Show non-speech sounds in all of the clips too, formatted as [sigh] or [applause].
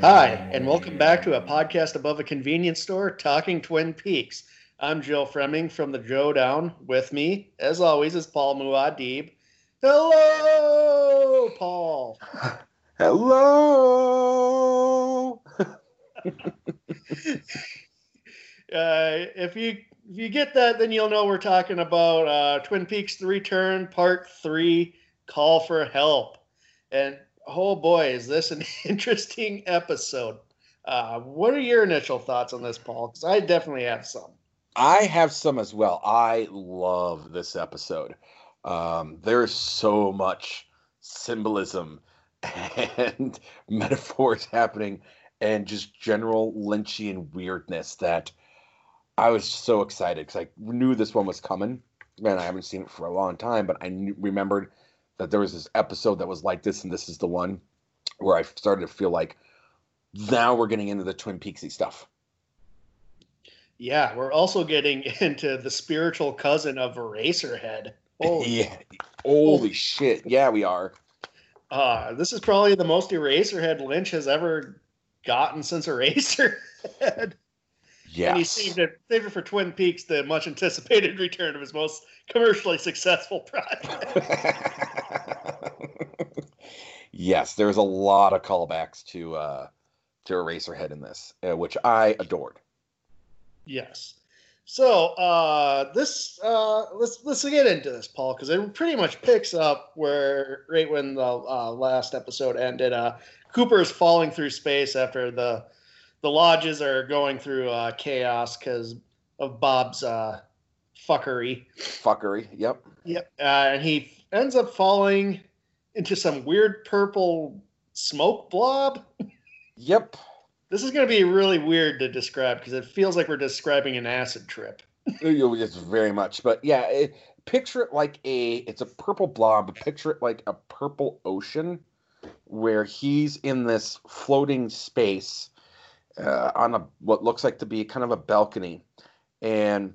Hi, and welcome back to a podcast above a convenience store, Talking Twin Peaks. I'm Joe Fremming from the Joe Down. With me, as always, is Paul Muad'Dib. Hello, Paul. [laughs] Hello. [laughs] Uh, if you if you get that, then you'll know we're talking about uh, Twin Peaks: The Return, Part Three, Call for Help. And oh boy, is this an [laughs] interesting episode. Uh, what are your initial thoughts on this, Paul? Because I definitely have some. I have some as well. I love this episode. Um, there's so much symbolism and [laughs] metaphors happening and just general Lynchian weirdness that I was so excited because I knew this one was coming. Man, I haven't seen it for a long time, but I remembered that there was this episode that was like this, and this is the one where I started to feel like now we're getting into the Twin Peaksy stuff. Yeah, we're also getting [laughs] into the spiritual cousin of Eraserhead. [laughs] Holy, yeah, [laughs] holy shit! Yeah, we are. uh, this is probably the most Eraserhead Lynch has ever gotten since Eraserhead. Yes. And he saved it, saved it for Twin Peaks, the much anticipated [laughs] return of his most commercially successful project. [laughs] yes, there's a lot of callbacks to uh, to Eraserhead in this, uh, which I adored. yes. So uh, this uh, let's let's get into this, Paul, because it pretty much picks up where right when the uh, last episode ended. Uh, Cooper is falling through space after the the lodges are going through uh, chaos because of Bob's uh, fuckery. Fuckery. Yep. Yep. Uh, and he ends up falling into some weird purple smoke blob. Yep. This is going to be really weird to describe because it feels like we're describing an acid trip. It's very much, but yeah, it, picture it like a it's a purple blob. Picture it like a purple ocean where he's in this floating space uh, on a what looks like to be kind of a balcony, and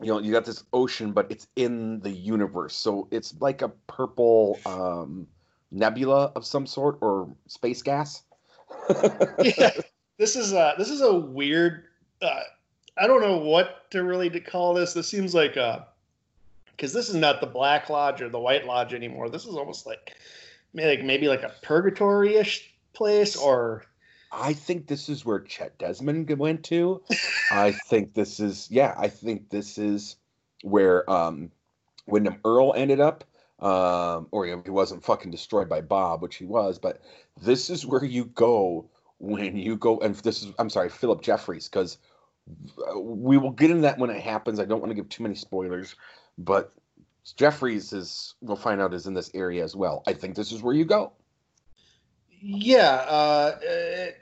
you know you got this ocean, but it's in the universe, so it's like a purple um, nebula of some sort or space gas. [laughs] yeah, this is uh this is a weird. Uh, I don't know what to really to call this. This seems like a because this is not the Black Lodge or the White Lodge anymore. This is almost like maybe like, maybe like a purgatory-ish place or I think this is where Chet Desmond went to. [laughs] I think this is yeah. I think this is where um, Windom Earle ended up. Um, or he wasn't fucking destroyed by Bob, which he was. But this is where you go when you go. And this is I'm sorry, Philip Jeffries, because we will get into that when it happens. I don't want to give too many spoilers, but Jeffries is we'll find out is in this area as well. I think this is where you go. Yeah, uh,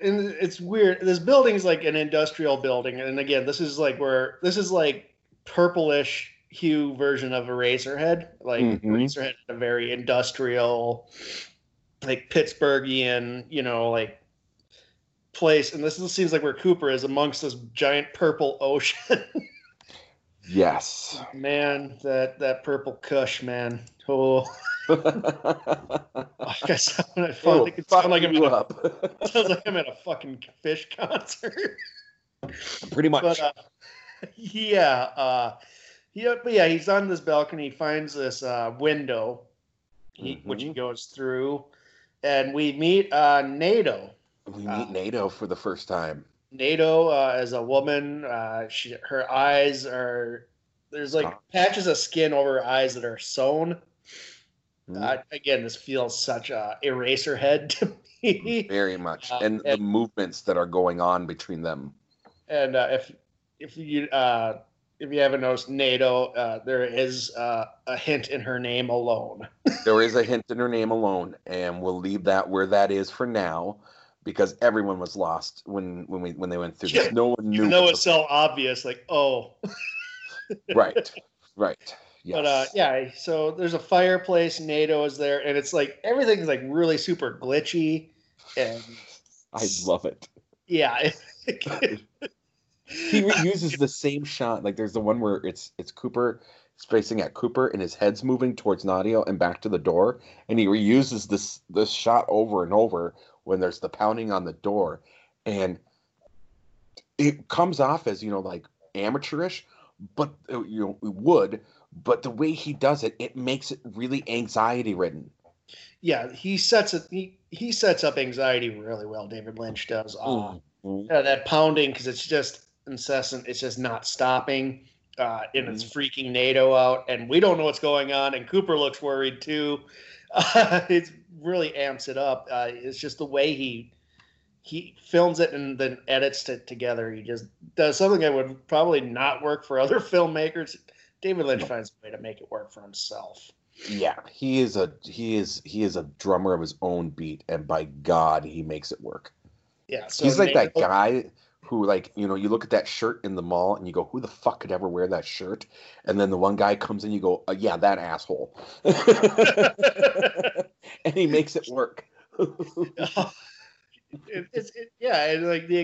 and it's weird. This building is like an industrial building, and again, this is like where this is like purplish hue version of a Eraserhead. Like Mhm. Eraserhead, a very industrial, like Pittsburghian, you know, like place. And this is, seems like where Cooper is amongst this giant purple ocean. [laughs] Yes. man, that that purple cush, man. Oh, I guess [laughs] I It'll sound like, it fuck sound like I'm at a, up. [laughs] sounds like I'm at a fucking Phish concert. Pretty much. but uh, [laughs] yeah, uh, yeah, but yeah, he's on this balcony. He finds this uh, window, he, which he goes through, and we meet uh, Naido. we uh, meet Naido for the first time. Naido uh, as a woman, uh, she her eyes are there's like Ah. patches of skin over her eyes that are sewn. Mhm. Uh, again, this feels such a Eraserhead to me. Very much. uh, and the movements that are going on between them. And uh, if if you uh, if you haven't noticed, Naido, uh, there is uh, a hint in her name alone. [laughs] There is a hint in her name alone, and we'll leave that where that is for now, because everyone was lost when when we when they went through Yeah, this. No one knew. Even though it's so obvious, like oh, right, right. Yes. but uh, yeah. So there's a fireplace. Naido is there, and it's like everything's like really super glitchy, and I love it. yeah. [laughs] He reuses the same shot. Like there's the one where it's it's Cooper facing at Cooper and his head's moving towards Nadia and back to the door, and he reuses this this shot over and over when there's the pounding on the door, and it comes off as you know like amateurish, but uh, you know it would, but the way he does it, it makes it really anxiety ridden. Yeah, he sets it. He, he sets up anxiety really well. David Lynch does. Uh, mm-hmm. that pounding because it's just incessant. It's just not stopping. Uh, and it's mm-hmm. freaking Naido out, and we don't know what's going on. And Cooper looks worried too. [laughs] Uh, it really amps it up. Uh, it's just the way he he films it and then edits it together. He just does something that would probably not work for other [laughs] filmmakers. David Lynch finds a way to make it work for himself. Yeah, he is a he is he is a drummer of his own beat, and by God, he makes it work. Yeah, so he's like that guy who like you know you look at that shirt in the mall and you go who the fuck could ever wear that shirt and then the one guy comes in you go uh, yeah that asshole [laughs] and he makes it work [laughs] [laughs] it, it's it, yeah and like the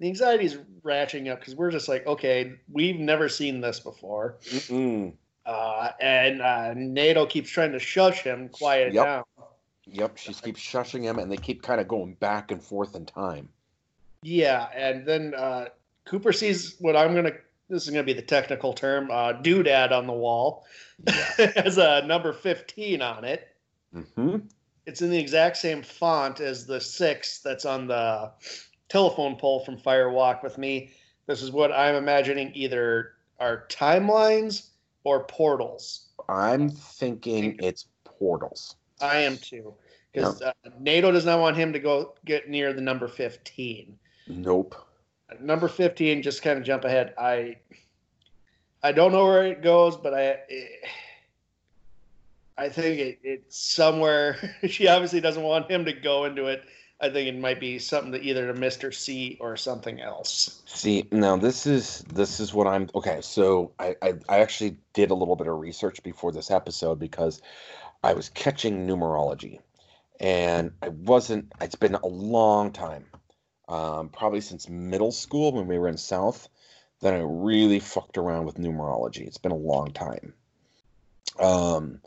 the anxiety is ratcheting up because we're just like okay we've never seen this before uh, and uh, Naido keeps trying to shush him quiet yep. down yep she keeps shushing him and they keep kind of going back and forth in time yeah, and then uh, Cooper sees what I'm gonna. This is gonna be the technical term. Uh, doodad on the wall yeah. [laughs] has a number 15 on it. Mm-hmm. It's in the exact same font as the six that's on the telephone pole from Fire Walk with Me. This is what I'm imagining either are timelines or portals. I'm thinking it's portals. I am too, because yep. uh, Naido does not want him to go get near the number 15. Nope. Number 15, just kind of jump ahead. I I don't know where it goes, but I it, I think it, it's somewhere. [laughs] she obviously doesn't want him to go into it. I think it might be something to either to Mister C or something else. See, now this is this is what I'm okay. So I, I I actually did a little bit of research before this episode because I was catching numerology, and I wasn't. It's been a long time um, probably since middle school when we were in South, that I really fucked around with numerology. It's been a long time. Um,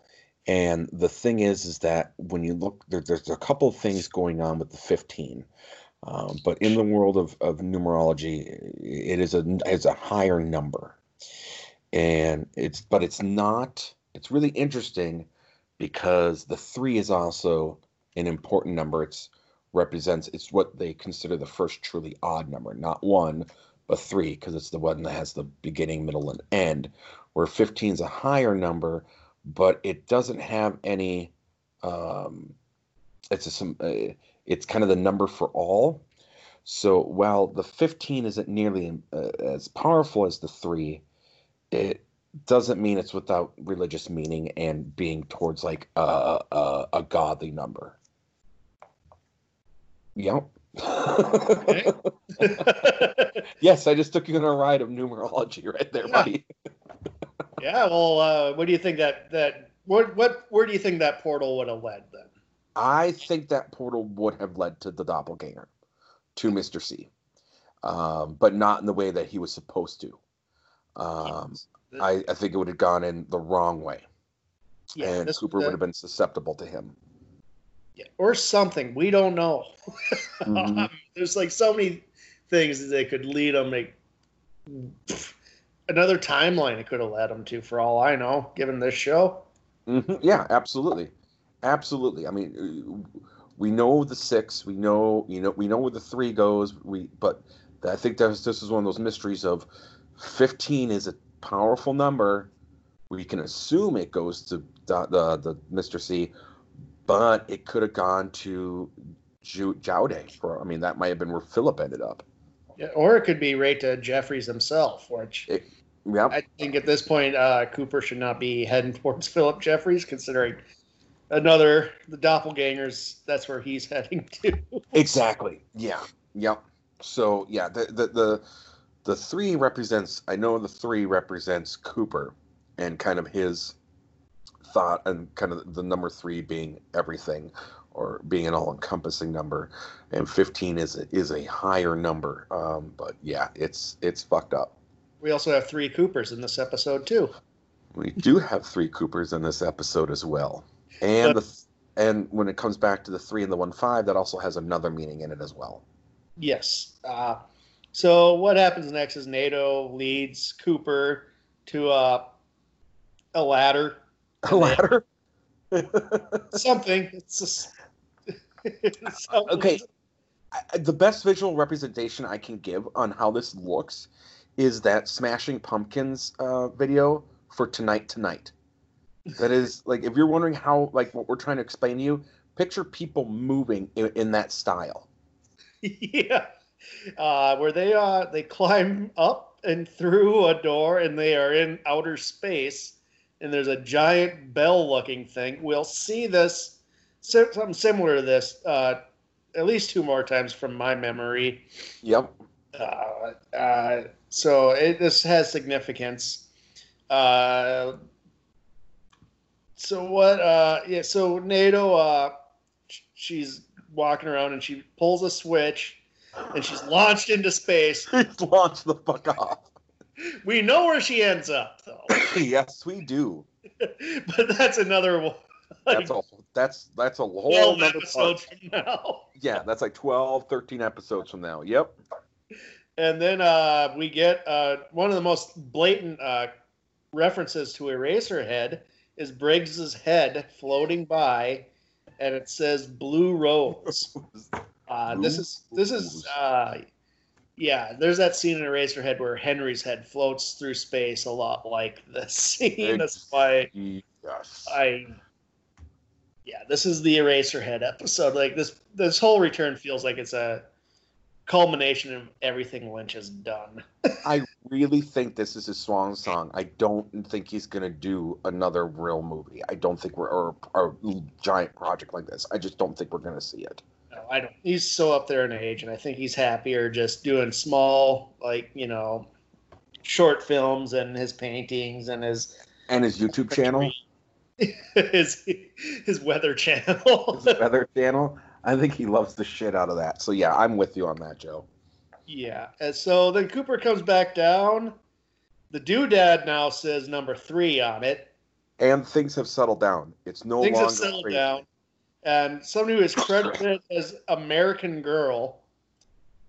and the thing is, is that when you look, there, there's a couple of things going on with the 15. Um, but in the world of, of numerology, it is a it's a higher number, and it's but it's not. It's really interesting because the three is also an important number. It's represents it's what they consider the first truly odd number, not one, but three, because it's the one that has the beginning, middle, and end. Where 15 is a higher number, but it doesn't have any. Um, it's a, some. Uh, it's kind of the number for all. So while the 15 isn't nearly uh, as powerful as the three, it doesn't mean it's without religious meaning and being towards like a, a, a godly number. Yep. [laughs] yes, I just took you on a ride of numerology right there, yeah. buddy. Yeah. Well, uh, what do you think that that what what where do you think that portal would have led then? I think that portal would have led to the doppelganger, to Mister C, um, but not in the way that he was supposed to. Um, yes. I, I think it would have gone in the wrong way, yeah, and Cooper the, would have been susceptible to him yeah, or something. We don't know. Mm-hmm. [laughs] There's like so many things that they could lead them. Like another timeline it could have led them to, for all I know, given this show. Mm-hmm. Yeah, absolutely, absolutely. I mean, we know the six. We know you know we know where the three goes. We but I think that this is one of those mysteries of fifteen is a powerful number. We can assume it goes to the the, the Mr. C but it could have gone to Jowday. For I mean, that might have been where Philip ended up. Yeah, or it could be right to Jeffries himself, which it, yeah. I think at this point uh, Cooper should not be heading towards [laughs] Philip Jeffries, considering another the doppelgangers. That's where he's [laughs] heading to. exactly. Yeah. Yep. So yeah, the the the the three represents. I know the three represents Cooper and kind of his thought and kind of the number three being everything or being an all-encompassing number and 15 is a, is a higher number um, but yeah it's it's fucked up we also have three coopers in this episode too We do have three Coopers in this episode as well, and the and when it comes back to the three and the one five, that also has another meaning in it as well. Yes. Uh, so what happens next is Naido leads Cooper to uh, a ladder. A ladder. [laughs] something. It's just [laughs] [laughs] something. okay. I- The best visual representation I can give on how this looks is that Smashing Pumpkins uh, video for Tonight Tonight. That is [laughs] like if you're wondering how like what we're trying to explain to you, picture people moving in, in that style. yeah. Uh, where they uh they climb up and through a door and they are in outer space and there's a giant bell looking thing. We'll see this something similar to this uh, at least two more times from my memory. Yep. Uh, uh, so it, this has significance. Uh, so what? Uh, yeah. So Naido, uh, she's walking around and she pulls a switch, and she's launched into space. [laughs] Just launch the fuck off. We know where she ends up, though. [laughs] yes, we do. [laughs] but that's another one. That's a that's that's a whole Twelve nother episodes part. from now. [laughs] Yeah, that's like 12, 13 episodes from now. Yep. And then uh, we get uh, one of the most blatant uh, references to Eraserhead is Briggs's head floating by, and it says "Blue Rose." [laughs] Uh, this is this is uh, yeah. There's that scene in Eraserhead where Henry's head floats through space a lot like this [laughs] scene. That's why Yes. I. Yeah, this is the Eraserhead episode. Like this, this whole return feels like it's a culmination of everything Lynch has done. [laughs] I really think this is his swan song. I don't think he's gonna do another real movie. I don't think we're or, or a giant project like this. I just don't think we're gonna see it. No, I don't. He's so up there in age, and I think he's happier just doing small, like you know, short films and his paintings and his And his YouTube channel, [laughs] his his weather channel. his weather channel. I think he loves the shit out of that. So yeah, I'm with you on that, Joe. yeah. And so then Cooper comes back down. The doodad now says number three on it. And things have settled down. It's no longer. Things longer have settled crazy. down. And somebody who is credited [coughs] as American Girl,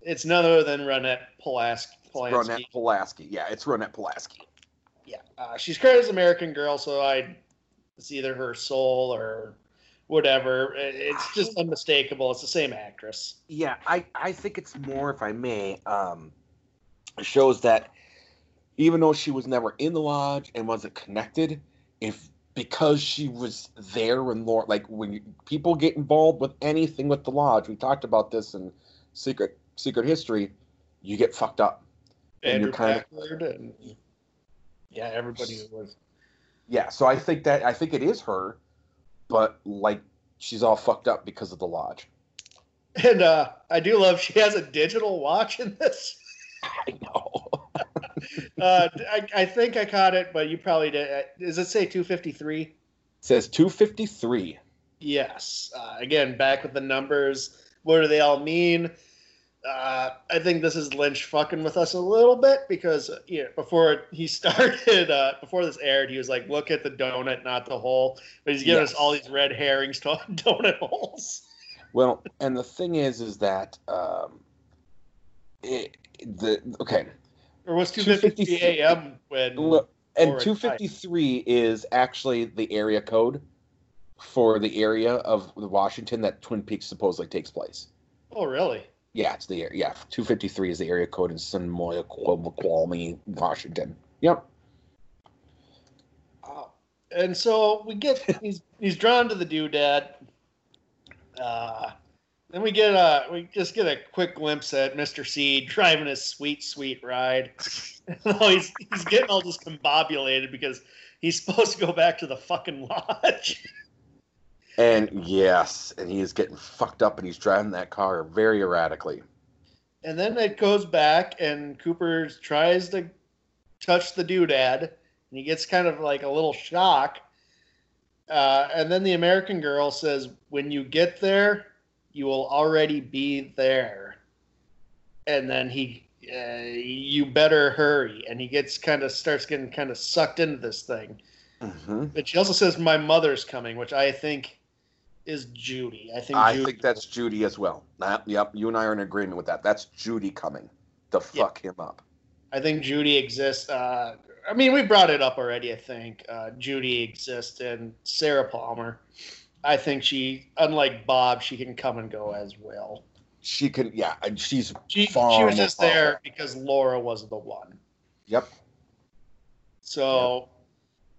it's none other than Ronette Pulaski. Ronette Pulaski. Yeah, it's Ronette Pulaski. Yeah, uh, she's credited as American Girl, so I it's either her soul or whatever. It's just unmistakable. It's the same actress. Yeah, I, I think it's more, if I may, um, shows that even though she was never in the lodge and wasn't connected, if because she was there when Laura, like when you, people get involved with anything with the lodge, we talked about this in Secret Secret History, you get fucked up. And you're kinda- Packard and yeah, everybody was. Yeah, so I think that I think it is her, but like she's all fucked up because of the lodge. And uh, I do love she has a digital watch in this. [laughs] I know. [laughs] Uh, I, I think I caught it, but you probably did. Uh, Does it say 253? says 253. Yes. Uh, again, back with the numbers. What do they all mean? Uh, I think this is Lynch fucking with us a little bit because you know, before he [laughs] started, uh, before this aired, he was like, "Look at the donut, not the hole." But he's giving us all these red herrings to [laughs] donut holes. Well, and the thing is, is that um, it, the okay, Or was 2:53 a.m. when? look, and Or a 253 is actually the area code for the area of Washington that Twin Peaks supposedly takes place. Oh, really? Yeah, it's the area. Yeah, 253 is the area code in Snoqualmie, Washington. Yep. Uh, and so we get [laughs] he's he's drawn to the doodad. Uh, then we get a we just get a quick glimpse at Mr. C driving his sweet sweet ride. [laughs] oh, he's he's getting all discombobulated because he's [laughs] supposed to go back to the fucking lodge. And yes, and he is getting fucked up, and he's driving that car very erratically. And then it goes back, and Cooper tries to touch the doodad, and he gets kind of like a little shock. Uh, and then the American girl says, "When you get there, you will already be there." And then he, uh, you better hurry. And he gets kind of starts getting kind of sucked into this thing. Mm-hmm. But she also says my mother's coming, which I think is Judy. I think I Judy, think that's Judy as well. Yep, you and I are in agreement with that. That's Judy coming to Yeah. fuck him up. I think Judy exists. Uh, I mean, we brought it up already. I think uh, Judy exists and Sarah Palmer. I think she, unlike Bob, she can come and go as will. She can, yeah, and she's She, she was just there because Laura was the one. yep. So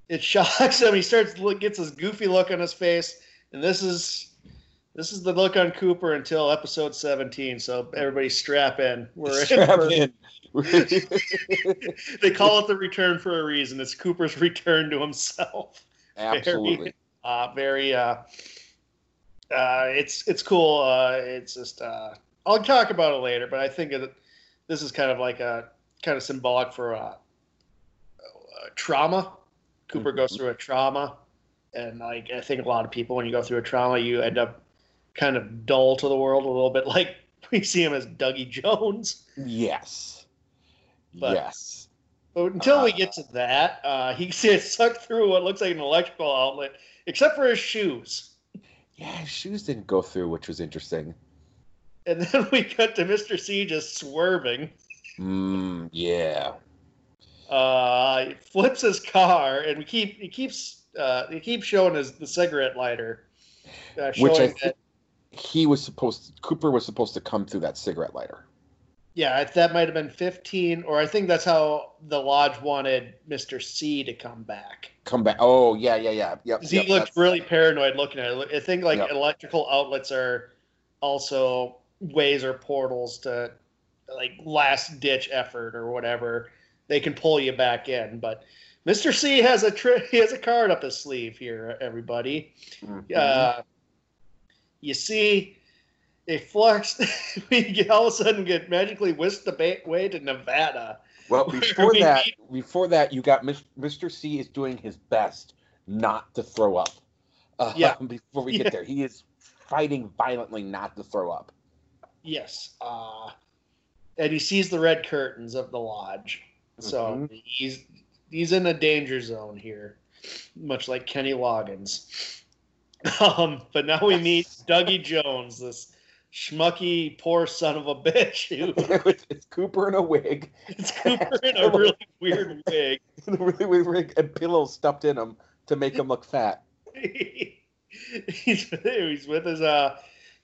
it shocks him. He starts look, gets this goofy look on his face, and this is this is the look on Cooper until episode seventeen. So everybody strap in. We're [laughs] in Strap for- in. they call it the return for a reason. It's Cooper's [laughs] return to himself. Absolutely. Uh, very. Uh, uh, it's it's cool. Uh, it's just. Uh, I'll talk about it later, but I think it, this is kind of like a kind of symbolic for uh, uh, trauma. Cooper goes Mhm. through a trauma, and like I think a lot of people, when you go through a trauma, you end up kind of dull to the world a little bit. [laughs] Like we see him as Dougie Jones. Yes. But- yes. But until we Uh, get to that, uh, he [laughs] gets sucked through what looks like an electrical outlet, except for his shoes. Yeah, his shoes didn't go through, which was interesting. And [laughs] then we cut to Mr. C just swerving. Mm, yeah. Uh, he flips his car, and we keep he keeps uh, he keeps showing his the cigarette lighter, uh, Which I that He was supposed Cooper was supposed to come through that cigarette lighter. yeah that might have been fifteen, or I think that's how the lodge wanted Mr. C to come back. Come back. Oh, yeah, yeah, yeah. Yep. he yep, looked really paranoid looking at it. I think like Yep. electrical outlets are also ways or portals to like last ditch effort or whatever. They can pull you back in, but Mr. C has a tri- he has a card up his sleeve here, everybody. Mhm. Uh, you see, they flux. [laughs] we get, all of a sudden get magically whisked away to Nevada. Well, before we that, before that, you got Mr. C is doing his best not to throw up. Uh, Yeah. [laughs] Before we Yeah. get there, he is fighting violently not to throw up. Yes. Uh, and he sees the red curtains of the lodge. So Mhm. he's he's in a danger zone here, much like Kenny Loggins. [laughs] Um, but now we meet Dougie Jones, this schmucky poor son of a bitch who [laughs] it's Cooper in a wig, It's Cooper in a [laughs] really weird wig. a really weird wig, and pillows stuffed in him to make him look fat. he's, he's with his uh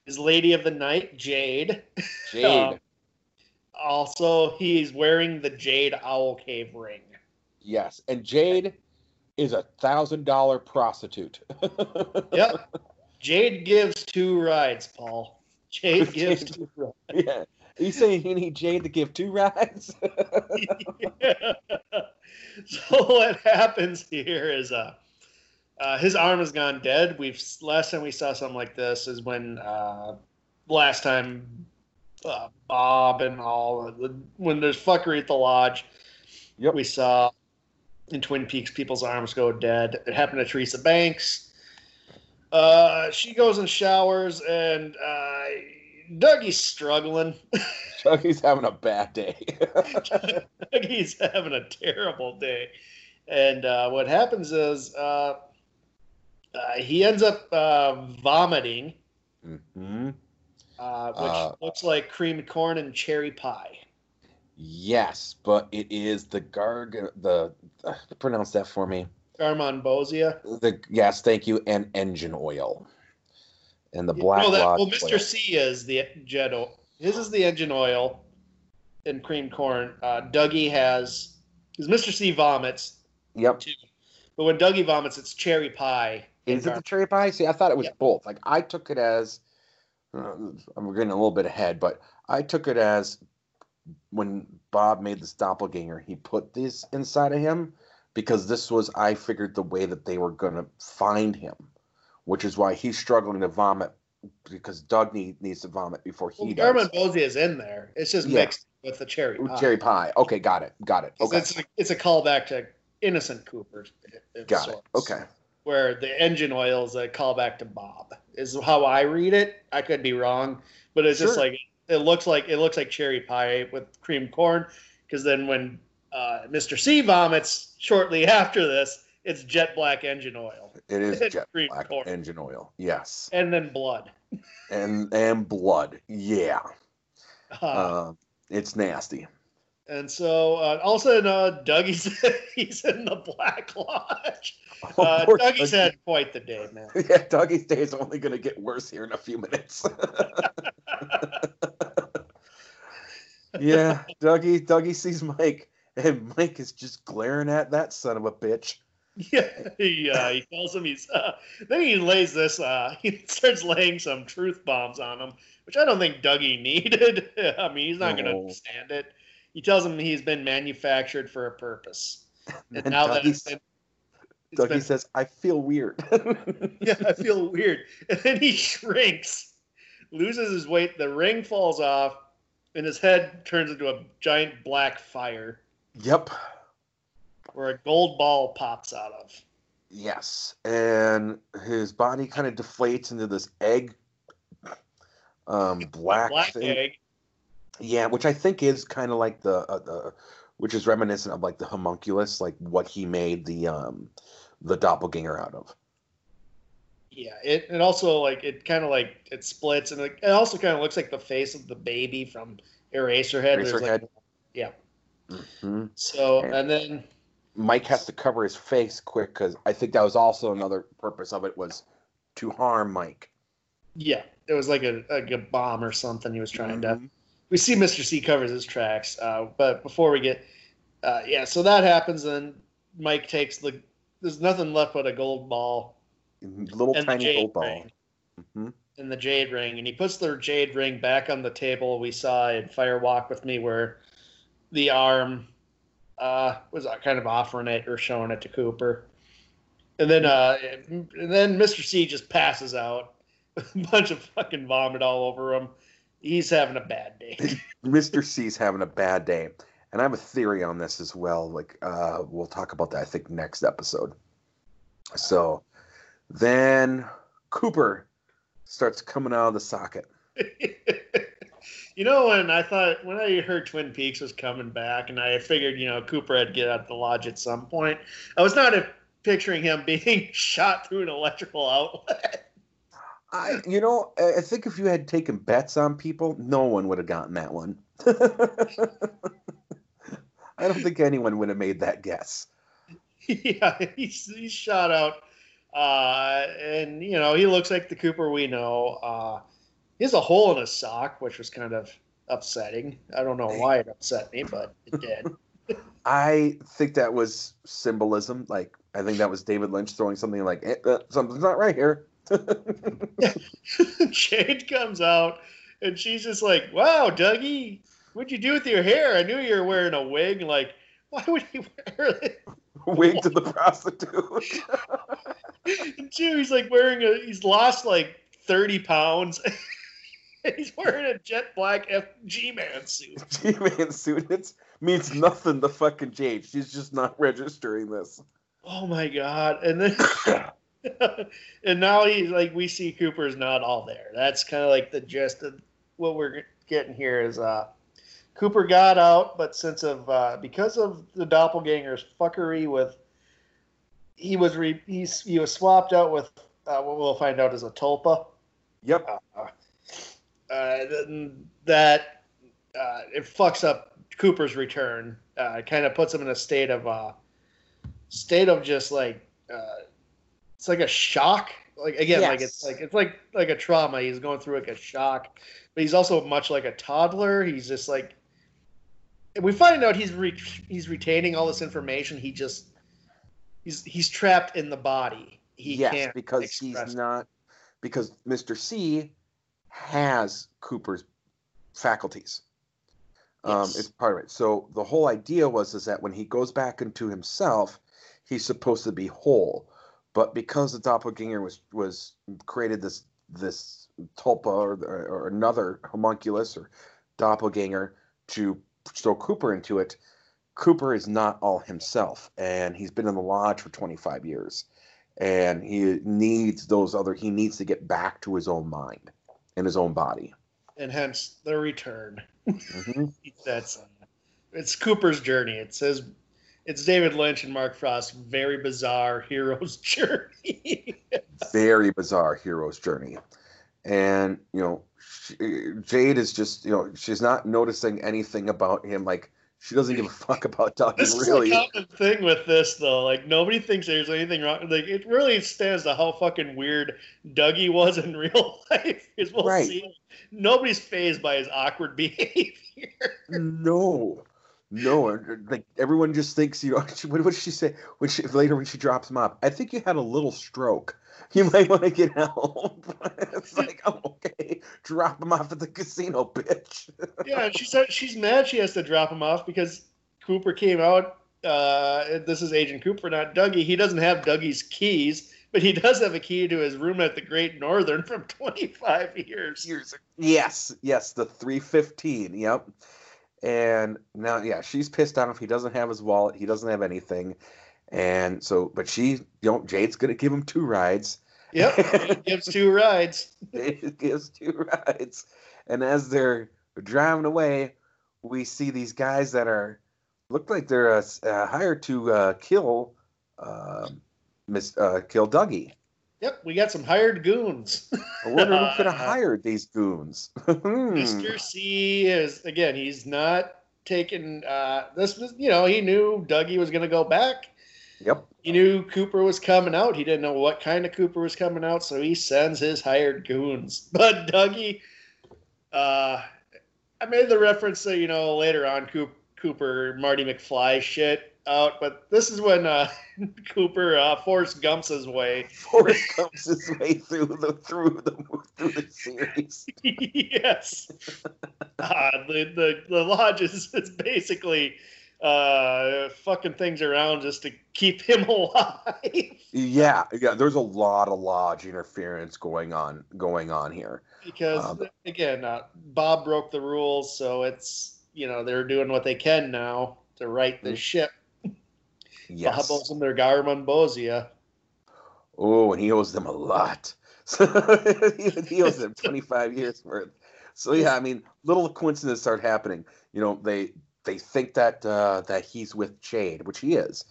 his lady of the night, Jade. Jade. Um, Also, he's wearing the Jade Owl Cave ring. Yes, and Jade is a thousand dollar prostitute. [laughs] Yep. Jade gives two rides, Paul. Jade [laughs] gives two rides. yeah. Are you saying you need Jade to give two rides? yeah. [laughs] so what happens here is uh, uh, his arm has gone dead. We've last time we saw something like this is when uh, last time uh, Bob and all the, when there's fuckery at the lodge. Yep. We saw in Twin Peaks people's arms go dead. It happened to Teresa Banks. Uh, she goes and showers, and uh, Dougie's struggling. [laughs] Dougie's having a bad day. [laughs] Dougie's having a terrible day. And uh, what happens is uh, uh, he ends up uh, vomiting, hmm uh, which looks like creamed corn and cherry pie. Yes, but it is the garg the uh, [sighs] pronounce that for me. Garmonbozia. The yes, thank you, and engine oil. And the black no, that, well, Mr. oil. C is the jet oil. His is the engine oil and creamed corn. Uh, Dougie has, because Mr. C vomits Yep. too. But when Dougie vomits, it's cherry pie. Is it the cherry pie? See, I thought it was Yep. both. Like I took it as uh, I'm getting a little bit ahead, but I took it as when Bob made this doppelganger, he put this inside of him because this was I figured the way that they were gonna find him, which is why he's struggling to vomit because Doug need, needs to vomit before he Well, does. Garmonbozia is in there. It's just Yeah. mixed with the cherry pie. Cherry pie. Okay, got it. Got it. Okay. It's, a, it's a callback to Innocent Cooper. Got it. Okay. Where the engine oil is a callback to Bob is how I read it. I could be wrong, but it's just Sure. like it looks like it looks like cherry pie with cream corn. Because then when uh, Mr. C vomits shortly [laughs] after this, it's jet black engine oil. It is [laughs] jet black corn. engine oil. Yes. And then blood. [laughs] And and blood. Yeah. Uh, Um, it's nasty. and so uh, all of a sudden, uh, Dougie's he's in the Black Lodge. [laughs] Uh, Dougie's Dougie. had quite the day, man. [laughs] Yeah, Dougie's day is only going to get worse here in a few minutes. [laughs] yeah, Dougie, Dougie sees Mike, and Mike is just glaring at that son of a bitch. Yeah, he, uh, he tells him he's. Uh, then he lays this. Uh, he starts laying some truth bombs on him, which I don't think Dougie needed. I mean, he's not going to No. understand it. He tells him he's been manufactured for a purpose, and, And now that Dougie, it's been, Dougie been- says, "I feel weird." [laughs] yeah, I feel weird. And then he shrinks, loses his weight. The ring falls off, and his head turns into a giant black fire, yep. where a gold ball pops out of. Yes, and his body kind of deflates into this egg, um, black, black thing. egg. Yeah, which I think is kind of like the uh, the, which is reminiscent of like the homunculus, like what he made the um the doppelganger out of. Yeah, it and also like it kind of like it splits, and it, it also kind of looks like the face of the baby from Eraserhead. There's, like- Eraserhead. yeah. hmm So And- and then Mike has to cover his face quick because I think that was also another purpose of it was to harm Mike. yeah, it was like a like a bomb or something he was trying to. We see Mr. C covers his tracks. Uh, but before we get, uh, yeah, so that happens, and Mike takes the. There's nothing left but a gold ball Little and tiny gold ball. ring, hmm and the jade ring, and he puts the jade ring back on the table we saw in Fire Walk with Me, where the arm uh, was kind of offering it or showing it to Cooper, and then uh, and then Mr. C just passes out, [laughs] a bunch of fucking vomit all over him. He's having a bad day. [laughs] Mr. C's having a bad day. And I have a theory on this as well. Like, uh, we'll talk about that, I think, next episode. So then Cooper starts coming out of the socket. [laughs] you know, when I thought when I heard Twin Peaks was coming back, and I figured you know Cooper had to get out of the lodge at some point, I was not uh, picturing him [laughs] being shot through an electrical outlet. I, you know, I think if you had taken bets on people, no one would have gotten that one. [laughs] I don't think anyone would have made that guess. [laughs] yeah, he's he's shot out, uh, and you know he looks like the Cooper we know. Uh, he has a hole in his sock, which was kind of upsetting. I don't know why it upset me, but it did. [laughs] I think that was symbolism. Like, I think that was David Lynch throwing something like, eh, uh, something's not right here. [laughs] Jade comes out and she's just like, "Wow, Dougie, what'd you do with your hair? I knew you were wearing a wig. Like, why would he wear [laughs] it?" Wig to the prostitute. [laughs] Two, he's like wearing a. He's lost like thirty pounds. He's wearing a jet black FG man suit. G-Man suit. It means nothing to fucking Jade. She's just not registering this. Oh my god! And then. [coughs] [laughs] and now he's like we see Cooper's not all there. That's kind of like the gist of what we're getting here is uh Cooper got out, but since of uh, because of the doppelganger's fuckery with he was re, he's, he was swapped out with uh, what we'll find out is a tulpa. Yep. Uh, uh, that uh, it fucks up Cooper's return. Uh, it kind of puts him in a state of uh, state of just like uh, it's like a shock. Like again, like it's like it's like like a trauma. He's going through like a shock, but he's also much like a toddler. He's just like and we find out he's re- he's retaining all this information. He just he's he's trapped in the body. He yes, can't because he's it. not. Because Mr. C has Cooper's faculties. Um, Yes. it's part of it. So the whole idea was is that when he goes back into himself, he's supposed to be whole. But because the doppelganger was was created this this tulpa or, or, another homunculus or doppelganger to throw Cooper into it, Cooper is not all himself, and he's been in the lodge for 25 years, and he needs those other. He needs to get back to his own mind and his own body. and hence the return. hmm That's uh, it's Cooper's journey. It's his it's David Lynch and Mark Frost. Very bizarre hero's [laughs] journey. very bizarre hero's journey, and you know, she, Jade is just you know she's not noticing anything about him like she doesn't give a fuck about Dougie. This really. is a common thing with this, though. Like nobody thinks there's anything wrong. Like it really stands to how fucking weird Dougie was in [laughs] real life. As we'll Right. see, nobody's phased by his awkward [laughs] behavior. No, no. and, Like everyone just thinks you know. [laughs] What did she say when she later when she drops him off? I think you had a little stroke. [laughs] You might want to get help. [laughs] it's like, oh, okay, drop him off at the casino, bitch. yeah, and she said she's mad she has to drop him off because Cooper came out. Uh, this is Agent Cooper, not Dougie. He doesn't have Dougie's keys, but he does have a key to his room at the Great Northern from 25 years. Years. Yes, yes, the three fifteen. Yep. And now, yeah, she's pissed off. He doesn't have his wallet. He doesn't have anything. And so, but she, you know, Jade's gonna give him two rides. Yep, he [laughs] gives two rides. It gives two rides. And as they're driving away, we see these guys that are look like they're uh, uh, hired to uh, kill uh, Miss uh, kill Dougie. Yep, we got some hired goons. I wonder who could have [laughs] hired these goons. [laughs] Hmm. Mr. C is again, he's not taking uh this was you know, he knew Dougie was gonna go back. Yep. He knew Cooper was coming out. He didn't know what kind of Cooper was coming out, so he sends his hired goons. [laughs] But Dougie, uh, I made the reference that you know later on Coop, Cooper Marty McFly shit out, but this is when uh, [laughs] Cooper uh, Forrest Gump's his way. Forrest Gump's his way through the through the through the series. [laughs] yes, uh, the, the the lodge is, is basically uh, fucking things around just to keep him [laughs] alive. Yeah, yeah. There's a lot of lodge interference going on going on here. because Um, again, uh, Bob broke the rules, so it's you know they're doing what they can now to right the Mhm. ship. Yes. Bob owes them their Garmonbozia. Oh, and he owes them a lot. [laughs] So he owes them 25 years worth. So yeah, I mean, little coincidences start happening. You know, they they think that uh, that he's with Jade, which he is,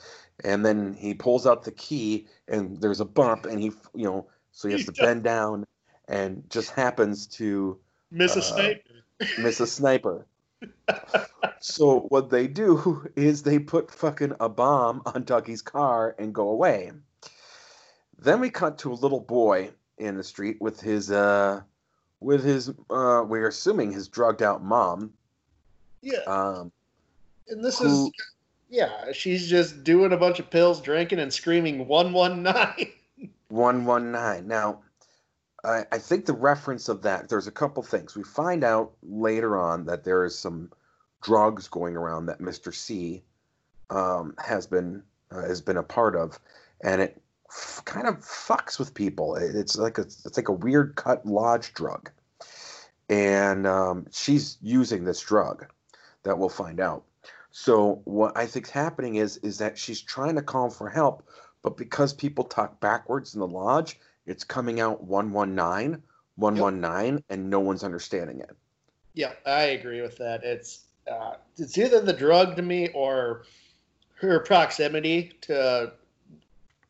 and then he pulls out the key, and there's a bump, and he, you know, so he has to [laughs] bend down, and just happens to Miss a Uh, sniper. miss a sniper. [laughs] so what they do is they put fucking a bomb on Dougie's car and go away. Then we cut to a little boy in the street with his uh with his uh we're assuming his drugged out mom. Yeah, Um and this who- is yeah, she's just doing a bunch of pills, drinking, and screaming one one nine. 119. Now, I, I think the reference of that, there's a couple things. We find out later on that there is some drugs going around that Mr. C um, has been uh, has been a part of, and it f- kind of fucks with people. It- It's like a it's like a weird cut lodge drug, and um, she's using this drug that we'll find out. So what I think's happening is is that she's trying to call for help, but because people talk backwards in the lodge, it's coming out 119, 119, and no one's understanding it. Yeah, I agree with that. It's uh, it's either the drug to me or her proximity to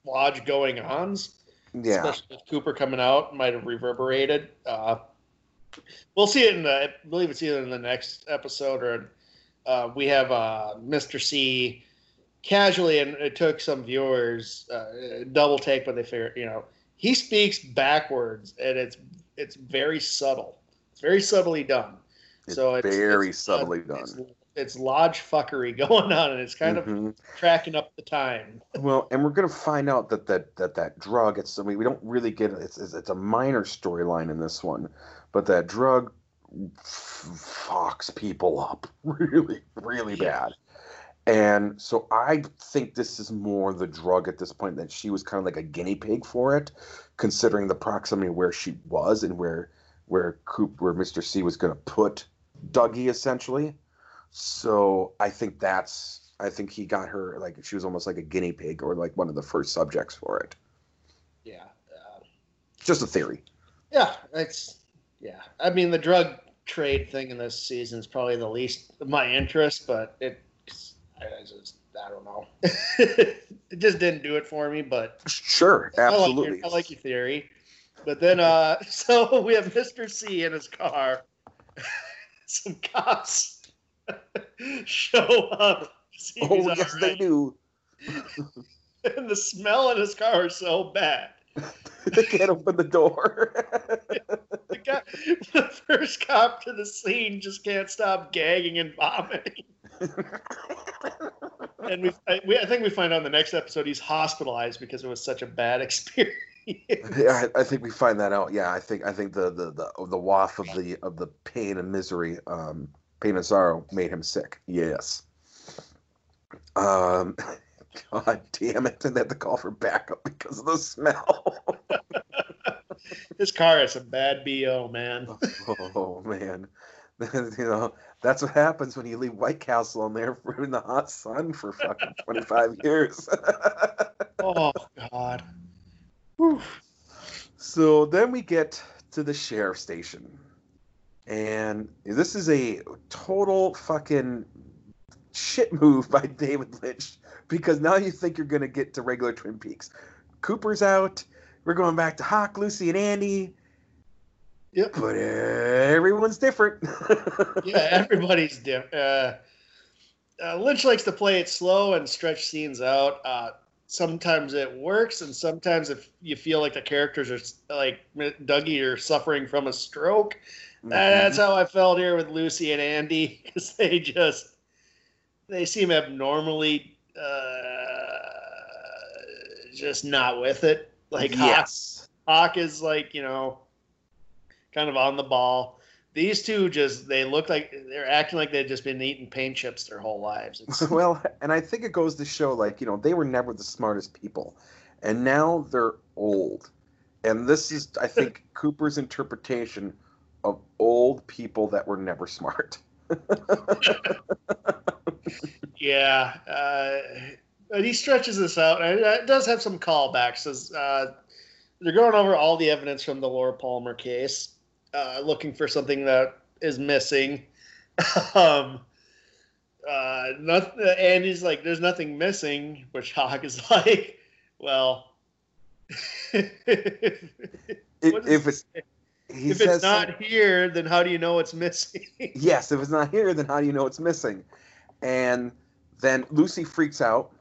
lodge going ons. Yeah. especially with Cooper coming out, might have reverberated. Uh, we'll see it in the. I believe it's either in the next episode or uh, we have uh, Mr. C casually, and it took some viewers uh, double take, but they figured, you know he speaks backwards, and it's it's very subtle. It's very subtly done. It's so it's very it's, subtly uh, done. it's lodge fuckery [laughs] going on, and it's kind of Mhm. tracking up the time. [laughs] Well, and we're gonna find out that that that that drug. It's I mean we don't really get it's it's, it's a minor storyline in this one, but that drug fucks people up [laughs] really really Yeah. bad. And so I think this is more the drug at this point that she was kind of like a guinea pig for it, considering the proximity of where she was and where where Coop where Mr. C was gonna put Dougie essentially. So I think that's I think he got her like she was almost like a guinea pig or like one of the first subjects for it. Yeah. Uh, Just a theory. Yeah, it's yeah. I mean, the drug trade thing in this season is probably the least of my interest, but it I just I don't know. [laughs] it just didn't do it for me, but sure, absolutely. I like, your, I like your theory. But then, uh, [laughs] so we have Mr. C in his car. [laughs] Some cops show up. Oh, yes, right. they do. and the smell in his car is so bad. they can't open the door. the, guy, the first cop to the scene just can't stop gagging and vomiting. And we, I, we, I think we find out in the next episode he's hospitalized because it was such a bad [laughs] experience. yeah, I, I, think we find that out. Yeah, I think I think the the the, the waft of the of the pain and misery, um, pain and sorrow, made him sick. Yes. Um, [laughs] God damn it! And they have to call for backup because of the smell. [laughs] His car has some bad bo, man. oh man, [laughs] you know that's what happens when you leave White Castle on there for [laughs] in the hot sun for fucking twenty five [laughs] years. oh God. So then we get to the sheriff station. And this is a total fucking shit move by David Lynch because now you think you're going to get to regular Twin Peaks. Cooper's out. We're going back to Hawk, Lucy, and Andy. Yep. But everyone's different. [laughs] yeah, everybody's different. Uh, uh, Lynch likes to play it slow and stretch scenes out. Uh, sometimes it works, and sometimes if you feel like the characters are like Dougie are suffering from a stroke, mm-hmm. that's how I felt here with Lucy and Andy [laughs] because they just they seem abnormally uh, just not with it. Like yes. Hawk, Hawk is like you know kind of on the ball these two just they look like they're acting like they've just been eating paint chips their whole lives. [laughs] well, and I think it goes to show like, you know, they were never the smartest people. And now they're old. And this is I think [laughs] Cooper's interpretation of old people that were never smart. [laughs] yeah, uh, but he stretches this out. And it does have some callbacks. As uh, they're going over all the evidence from the Laura Palmer case, uh, looking for something that is missing. [laughs] um, uh, nothing, Andy's like, "There's nothing missing," which Hawk is [laughs] like, "Well, [laughs] if, if it's if it's not here, then how do you know it's missing?" yes, if it's not here, then how do you know it's missing? And then Lucy freaks out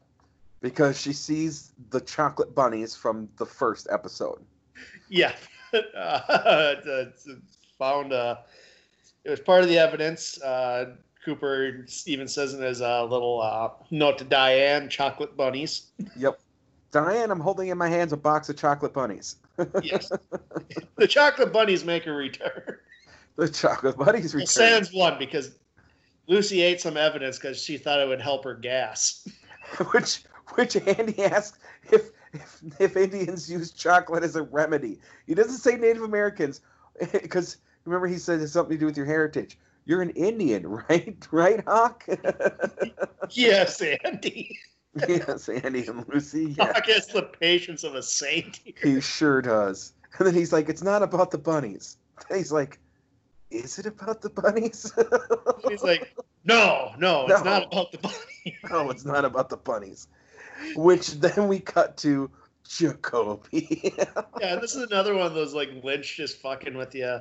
because she sees the chocolate bunnies from the first episode. Yeah. [laughs] uh, found uh, it was part of the evidence. Uh, Cooper even says in his uh, little uh, note to Diane, chocolate bunnies. Yep. Diane, I'm holding in my hands a box of chocolate bunnies. yes. [laughs] The chocolate bunnies make a return. The chocolate bunnies return. Well, Sans one because Lucy ate some evidence because she thought it would help her gas. [laughs] which which Andy asks if if, [laughs] if Indians use chocolate as a remedy. He doesn't say Native Americans [laughs] because remember he said it's something to do with your heritage. You're an Indian, [laughs] right? Right, Hawk? yes, Andy. yes, Andy and Lucy. Yeah. Hawk has the patience of a saint. Here. He sure does. And then he's like, "It's not about the bunnies." he's like, "Is it about the bunnies?" he's like, "No, no, it's not about the bunnies." no, it's not about the bunnies which then we cut to Jacoby. [laughs] yeah, this is another one of those like Lynch just fucking with you.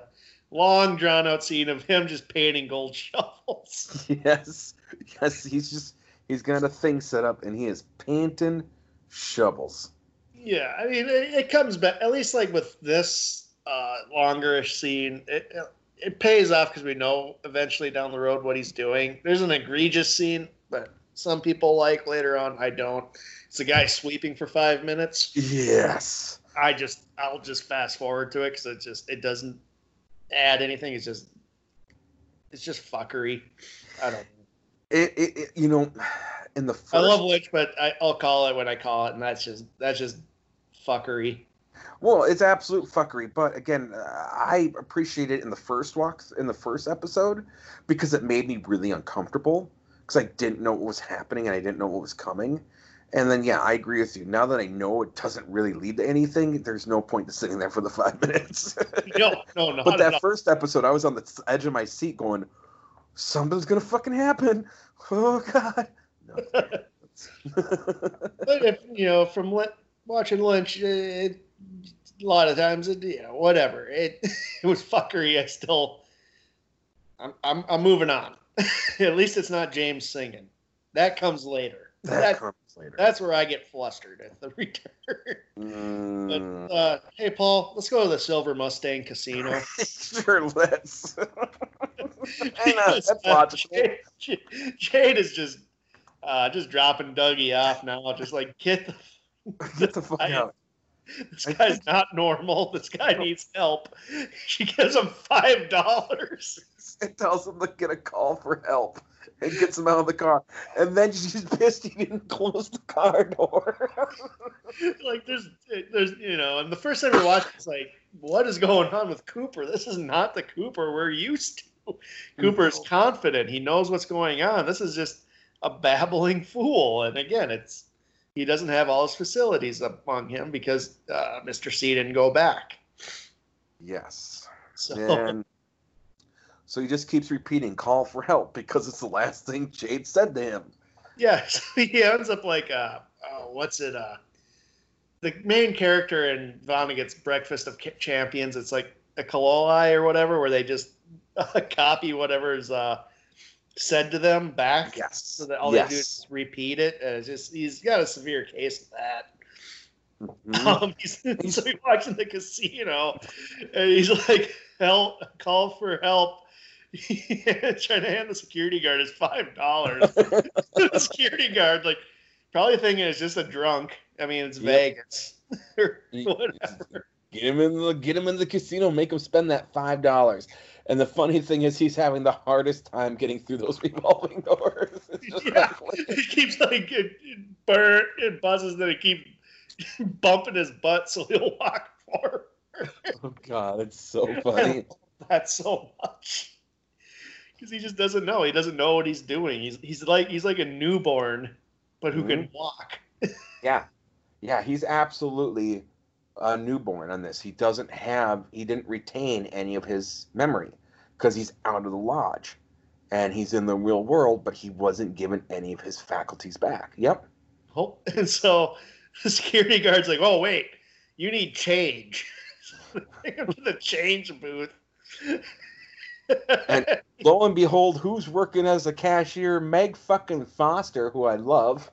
Long drawn out scene of him just painting gold [laughs] shovels. Yes, yes, he's just he's got a thing set up and he is painting shovels. Yeah, I mean it, it comes back at least like with this uh, longerish scene. It, it pays off because we know eventually down the road what he's doing. There's an egregious scene, but some people like later on. I don't. It's a guy sweeping for five minutes. Yes. I just I'll just fast forward to it because it just it doesn't add anything. It's just it's just fuckery. I don't. It, it, it you know, in the first... I love Lynch, but I, I'll call it when I call it, and that's just that's just fuckery. Well, it's absolute fuckery, but again, I appreciate it in the first walk in the first episode because it made me really uncomfortable because I didn't know what was happening and I didn't know what was coming. And then, yeah, I agree with you. Now that I know it doesn't really lead to anything, there's no point to sitting there for the [laughs] five minutes. no, no, no. But that first episode, I was on the edge of my seat going, something's going to fucking happen. Oh, God. No, [laughs] but if you know from Lin- watching Lynch, uh, it, a lot of times it you know whatever it [laughs] it was fuckery. I still I'm I'm, I'm moving on. [laughs] At least it's not James singing. That comes later. That, That- comes later. That's where I get flustered at the [laughs] return. Mm. But, uh, hey, Paul, let's go to the Silver Mustang Casino. [laughs] sure, let's. I know, that's uh, logical. Jade, Jade- Jade is just uh, just dropping Dougie off now. Just like get the Get the fuck I- out. This guy's not normal. This guy needs help. She gives him five dollars. It tells him to get a call for help and gets him out of the car. And then she's pissed he didn't close the car door. [laughs] Like there's, there's, you know, and the first time we watched, it's like, what is going on with Cooper? This is not the Cooper we're used to. Cooper's confident. He knows what's going on. This is just a babbling fool. And again, it's he doesn't have all his facilities among him because uh, Mr. C didn't go back. yes. So And so he just keeps repeating, call for help, [laughs] because it's the last thing Jade said to him. yeah, [laughs] so he ends up like uh, oh, what's it? Uh, the main character in Vonnegut's Breakfast of Champions. It's like a koloi or whatever, where they just uh, [laughs] copy whatever's uh, said to them back. Yes. So that all they do is repeat it. And it's just he's got a severe case of that. Mhm. Um, he's, so he walks in the casino, and he's like, "Help! Call for help!" [laughs] trying to hand the security guard his five dollars. [laughs] the security guard, like, probably thinking it's just a drunk. I mean, it's Yep. Vegas [laughs] or whatever. Get him in the get him in the casino, make him spend that five dollars. And the funny thing is, he's having the hardest time getting through those revolving doors. Yeah. like- He keeps like it, it burn, it buzzes, then he keeps bumping his butt, so he'll walk forward. oh god, it's so funny. That's so much because he just doesn't know. He doesn't know what he's doing. He's he's like he's like a newborn, but who can mm-hmm. walk. [laughs] Yeah, yeah, he's absolutely a newborn on this. He doesn't have, he didn't retain any of his memory because he's out of the lodge, and he's in the real world, but he wasn't given any of his faculties back. Yep. Oh, [laughs] and so the security guard's like, "Oh wait, you need change." [laughs] Him to the change booth. And lo and behold, who's working as a cashier? Meg fucking Foster, who I love.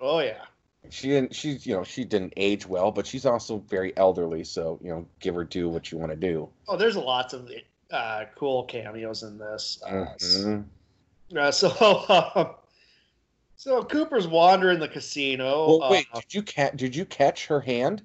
oh yeah, She didn't. She's you know she didn't age well, but she's also very elderly. So you know, give her do what you want to do. oh there's lots of uh, cool cameos in this. Uh, Mhm. uh, [laughs] so um, so Cooper's wandering the casino. Well, wait. uh, Did you catch? Did you catch her hand?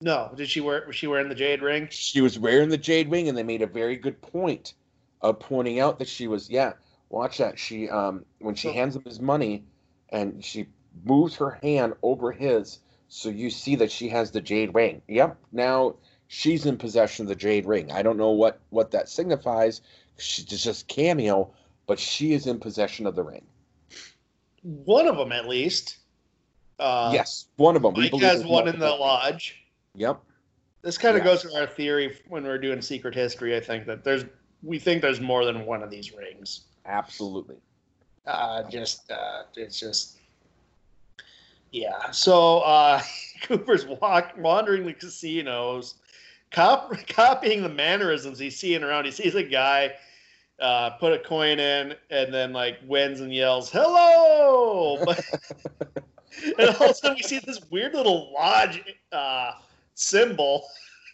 No, did she wear? Was she wearing the jade ring? She was wearing the jade ring, and they made a very good point of pointing out that she was. Yeah, watch that. She um when she hands him his money, and she moves her hand over his, so you see that she has the jade ring. Yep. Now she's in possession of the jade ring. I don't know what what that signifies. She's just cameo, but she is in possession of the ring. One of them, at least. Uh, yes, one of them. Mike has one in the lodge. Yep. This kind of Yes. goes to our theory when we're doing secret history. I think that there's we think there's more than one of these rings. Absolutely. Uh, just uh, it's just yeah. So uh, [laughs] Cooper's walk wandering the casinos, cop, [laughs] copying the mannerisms he's seeing around. He sees a guy uh, put a coin in and then like wins and yells hello, [laughs] but and all of a sudden we see this weird little lodge uh, symbol.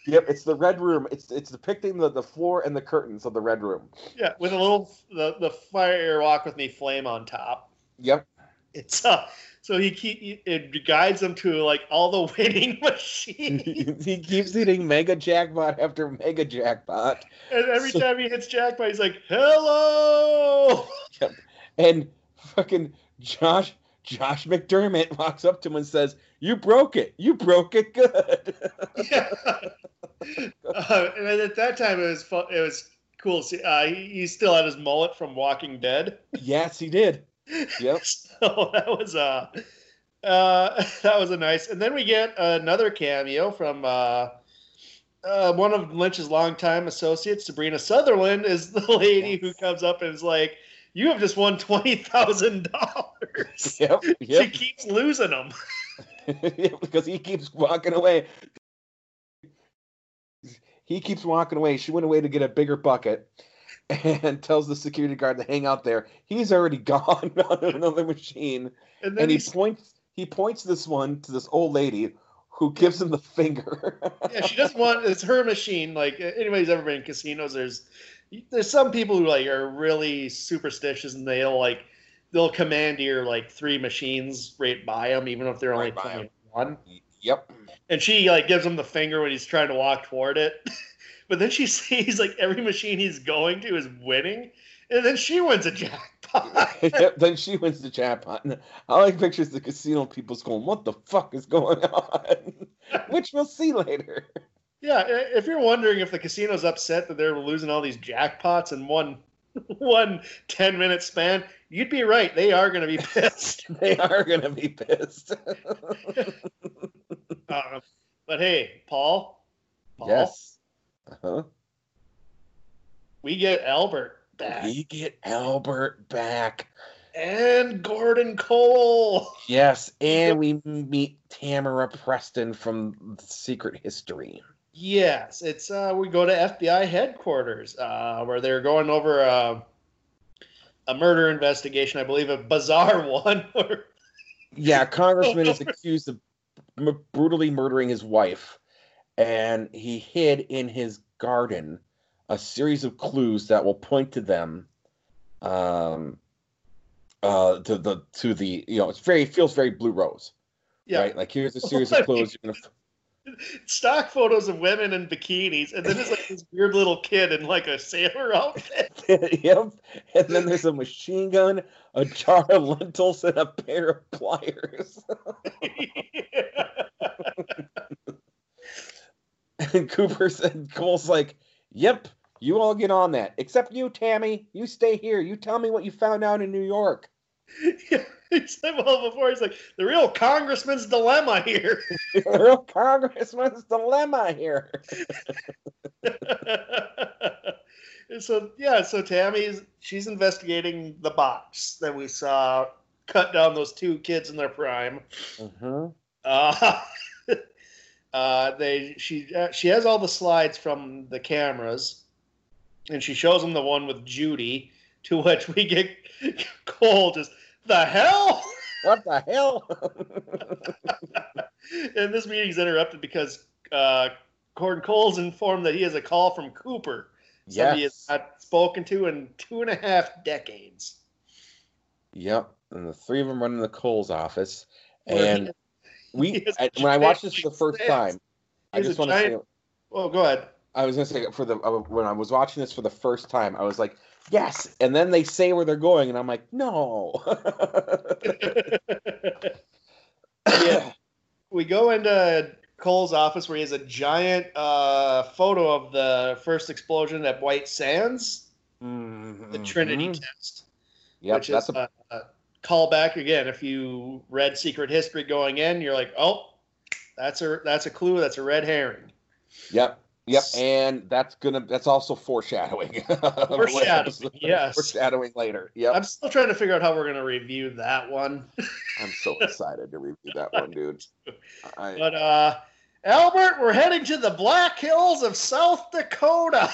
Yep, it's the red room. It's it's depicting the, the floor and the curtains of the red room. Yeah, with a little the the fire walk with me flame on top. Yep. It's uh so he keep it guides him to like all the [laughs] winning machines. [laughs] he keeps hitting mega jackpot after mega jackpot. and every So- time he hits jackpot, he's like, "Hello." [laughs] Yep. And fucking Josh Josh McDermitt [laughs] walks up to him and says, You broke it. You broke it good. yeah. [laughs] Uh, and at that time, it was fu- it was cool. See, uh, he, he still had his mullet from Walking Dead. [laughs] yes, he did. Yep. So that was uh, uh, that was a nice. And then we get another cameo from uh, uh, one of Lynch's longtime associates, Sabrina Sutherland, is the lady who comes up and is like, you have just won twenty thousand dollars. [laughs] Yep, [laughs] She keeps losing them. [laughs] because he keeps walking away. He keeps walking away. She went away to get a bigger bucket and tells the security guard to hang out there. He's already gone on another machine. And then And he points he points this one to this old lady who gives him the finger. yeah, she doesn't want it's her machine. Like anybody's ever been in casinos, there's there's some people who like are really superstitious and they'll like they'll commandeer like three machines right by them, even if they're only Right by 'em. playing one. yep. And she like gives him the finger when he's trying to walk toward it. [laughs] but then she [laughs] sees like every machine he's going to is winning, and then she wins a jackpot. [laughs] yep. Then she wins the jackpot. And I like pictures the casino people's going, "What the fuck is going on?" Which we'll see later. Yeah, if you're wondering if the casino's upset that they're losing all these jackpots in one [laughs] one 10 minute span, you'd be right. They are going to be pissed. [laughs] They are gonna be pissed. Uh, [laughs] but hey, Paul, Paul, yes. Uh-huh. we get Albert back We get Albert back. and Gordon Cole. Yes, and we meet Tamara Preston from Secret History. Yes, it's uh, we go to FBI headquarters uh, where they're going over a, a murder investigation. I believe a bizarre [laughs] one. Yeah, Congressman is [laughs] accused of m- brutally murdering his wife, and he hid in his garden a series of clues that will point to them. Um, uh, to the to the you know, it's very feels very Blue Rose, yeah, right? Like here's a [laughs] series of clues. You're gonna stock photos of women in bikinis, and then it's like this weird little kid in like a sailor outfit. [laughs] yep. And then there's a machine gun, a jar of lentils, and a pair of pliers. [laughs] and Cooper said, Cole's like, Yep, you all get on that. Except you, Tammy. You stay here. You tell me what you found out in New York. yeah, [laughs] [laughs] he said well before he's like the real congressman's dilemma here. [laughs] The real congressman's dilemma here. [laughs] And so yeah, so Tammy's she's investigating the box that we saw cut down those two kids in their prime. Mm-hmm. Uh, uh, they she uh, she has all the slides from the cameras, and she shows them the one with Judy. To which we get Cole just the hell. What the hell? [laughs] and this meeting is interrupted because uh, Gordon Cole's informed that he has a call from Cooper, somebody he has not spoken to in two and a half decades. Yep. And the three of them run in the Cole's office. And we, has when I watched this for the first time, I just want to say, giant- Oh, go ahead. I was gonna say for the uh, when I was watching this for the first time, I was like, yes, and then they say where they're going, and I'm like, no. Yeah. [laughs] we go into Cole's office where he has a giant uh, photo of the first explosion at White Sands, the Trinity test, which that's is a, a, a callback again. If you read Secret History going in, you're like, oh, that's a that's a clue. That's a red herring. yep, yep, and that's gonna that's also foreshadowing. [laughs] Foreshadowing, [laughs] yes. foreshadowing later. Yep, I'm still trying to figure out how we're going to review that one. [laughs] I'm so excited to review that one, dude. I, But uh, Albert, we're heading to the Black Hills of South Dakota.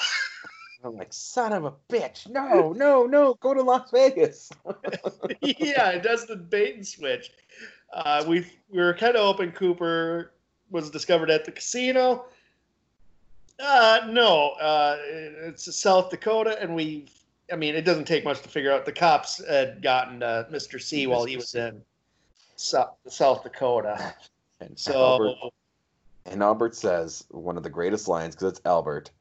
I'm like, son of a bitch! No, no, no! Go to Las Vegas. yeah, it does the bait and switch. Uh, we we were kind of hoping Cooper was discovered at the casino. Uh, no, uh, it's South Dakota, and we. I mean, it doesn't take much to figure out the cops had gotten uh, Mr. C while he was in South, South Dakota. And So Albert, and Albert says one of the greatest lines because it's Albert,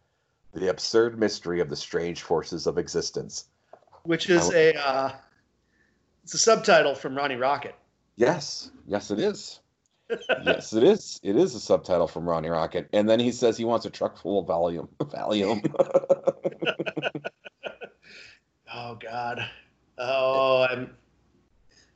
the absurd mystery of the strange forces of existence. which is a uh, it's a subtitle from Ronnie Rocket. Yes, yes, it is. Yes, it is. It is a subtitle from Ronnie Rocket, and then he says he wants a truck full of Valium. [laughs] Valium. [laughs] Oh God. Oh, I'm,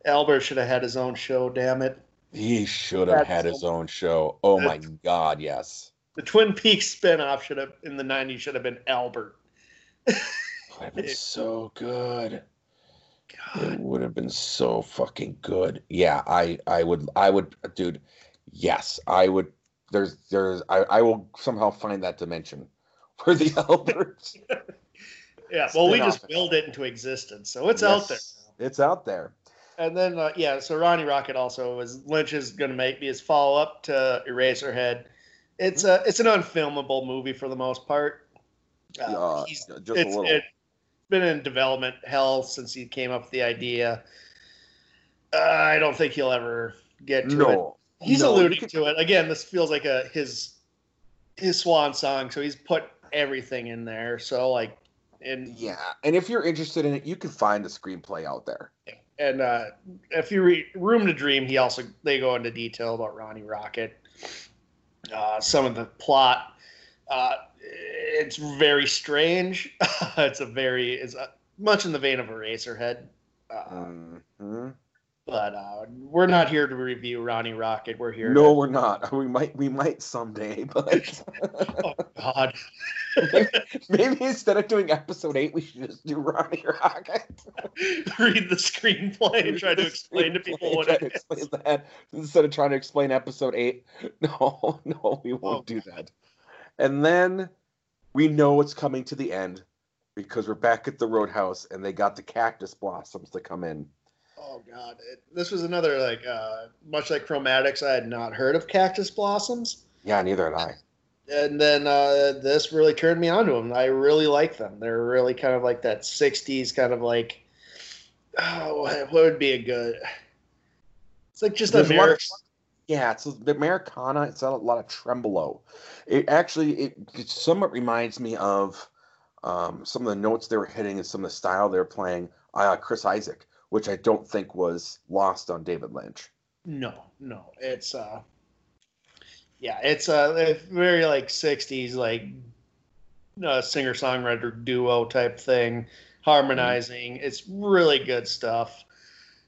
Albert should have had his own show. Damn it. he should have had his own show. Oh my God, yes. The Twin Peaks spinoff should have in the '90s should have been Albert. Been so good. It would have been so fucking good. Yeah, I I would I would dude. Yes, I would. There's there's I I will somehow find that dimension [laughs] for the Albers. [laughs] yeah, well, we just build it into existence, so it's yes, out there. It's out there. And then uh, yeah, so Ronnie Rocket also was Lynch is going to make his follow up to Eraserhead. It's a it's an unfilmable movie for the most part. Uh, uh, just a little. It, been in development hell since he came up with the idea. Uh, I don't think he'll ever get to no. it. He's no, alluding to it again. This feels like a his his swan song, so he's put everything in there. So like, and yeah, and if you're interested in it, you can find the screenplay out there. And uh, if you read Room to Dream, he also they go into detail about Ronnie Rocket, uh, some of the plot. Uh, it's very strange. [laughs] it's a very it's a, much in the vein of Eraserhead. Uh, mm-hmm. But uh, we're not here to review Ronnie Rocket. We're here. No, to... we're not. [laughs] We might we might someday, [laughs] but oh God. maybe, maybe, instead of doing episode eight, we should just do Ronnie Rocket. Read the screenplay and try to explain to people what it is. That instead of trying to explain episode eight. No, no, we won't oh, do that. And then we know it's coming to the end because we're back at the roadhouse and they got the cactus blossoms to come in. Oh god, it, this was another like uh, much like chromatics. I had not heard of cactus blossoms. Yeah, neither had I. And then uh, this really turned me on to them. I really like them. They're really kind of like that '60s kind of like. Oh, what would be a good? It's like just a yeah, it's the Americana. It's a lot of tremolo. It actually it, it somewhat reminds me of um, some of the notes they were hitting and some of the style they were playing. Uh, Chris Isaak, which I don't think was lost on David Lynch. No, no, it's uh, yeah, it's a very like '60s like uh, singer songwriter duo type thing, harmonizing. Mm-hmm. It's really good stuff.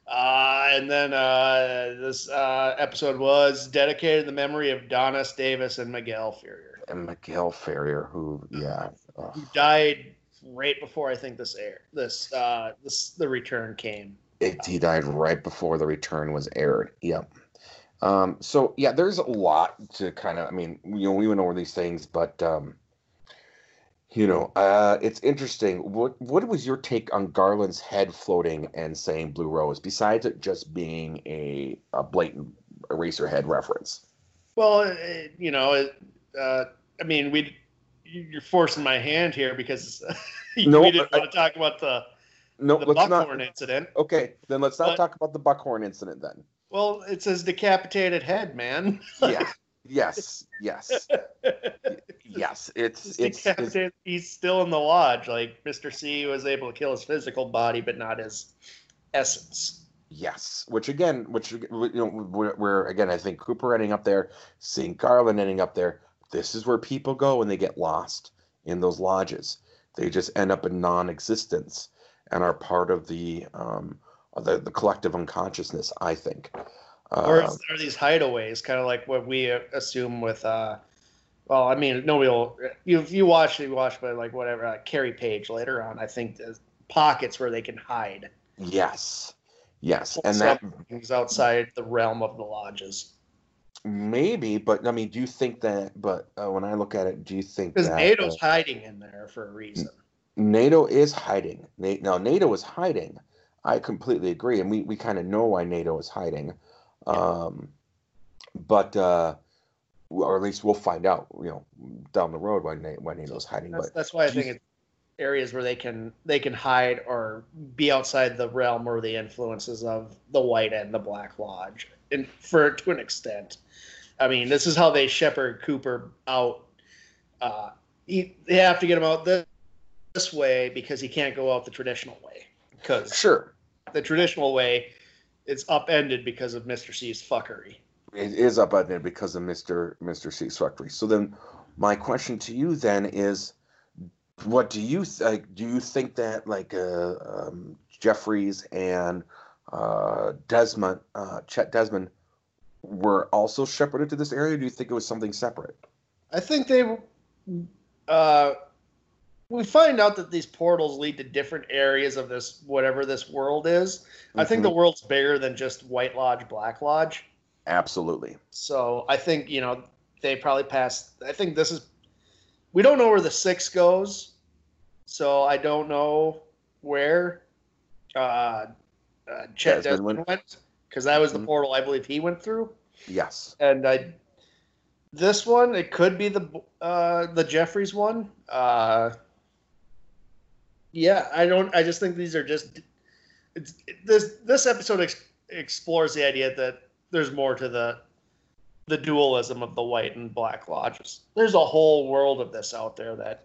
Uh, and then uh, this uh, episode was dedicated to the memory of Don S. Davis and Miguel Ferrer. And Miguel Ferrer, who, yeah, who died right before I think this air this uh, this the return came. It, he died right before the return was aired. Yep. Um, so yeah, there's a lot to kind of. I mean, you know, we went over these things, but um, you know, uh, it's interesting. What what was your take on Garland's head floating and saying "Blue Rose"? Besides it just being a, a blatant Eraserhead reference. Well, it, you know, it, uh, I mean, we you're forcing my hand here because no, [laughs] we didn't I, want to talk about the no, the let's buckhorn not, incident. Okay, then let's not but, talk about the buckhorn incident then. Well, it says decapitated head, man. yeah. [laughs] Yes. Yes. [laughs] yes, it's it's, it's, he's still in the lodge. Like Mr. C was able to kill his physical body, but not his essence. Yes, which again, which you know, we're where, again, I think Cooper ending up there, seeing Garland ending up there. This is where people go when they get lost in those lodges. They just end up in non-existence and are part of the um, the, the collective unconsciousness. I think. Or uh, are these hideaways, kind of like what we assume with uh, well, I mean, nobody will. You, if you watch, you watch, but like whatever, uh, Carrie Page later on, I think there's pockets where they can hide. Yes, yes, and that is outside the realm of the lodges. Maybe, but I mean, do you think that? But uh, when I look at it, do you think because Naido's uh, hiding in there for a reason? Naido is hiding. now, Naido is hiding. I completely agree, and we, we kind of know why Naido is hiding. Um, but uh, or at least we'll find out, you know, down the road when they, when Naido's hiding. That's, but that's why I think it's areas where they can they can hide or be outside the realm or the influences of the white and the black lodge, and for to an extent. I mean, this is how they shepherd Cooper out. Uh, he, they have to get him out this, this way because he can't go out the traditional way. Because sure, the traditional way is upended because of Mister C's fuckery it is upended because of Mr. Mr. C's fuckery. So then, my question to you then is, what do you like? Do you think that like uh, um, Jeffries and uh, Desmond, uh, Chet Desmond, were also shepherded to this area? do you think it was something separate? I think they, uh, we find out that these portals lead to different areas of this whatever this world is. Mm-hmm. I think the mm-hmm. world's bigger than just White Lodge, Black Lodge. Absolutely. So I think you know they probably passed. I think this is. We don't know where the six goes, so I don't know where uh, uh, Chet Desmond went because that was mm-hmm. the portal I believe he went through. Yes. And I this one it could be the uh, the Jeffries one. Uh, yeah, I don't. I just think these are just. It's, this this episode ex- explores the idea that there's more to the the dualism of the white and black lodges. There's a whole world of this out there that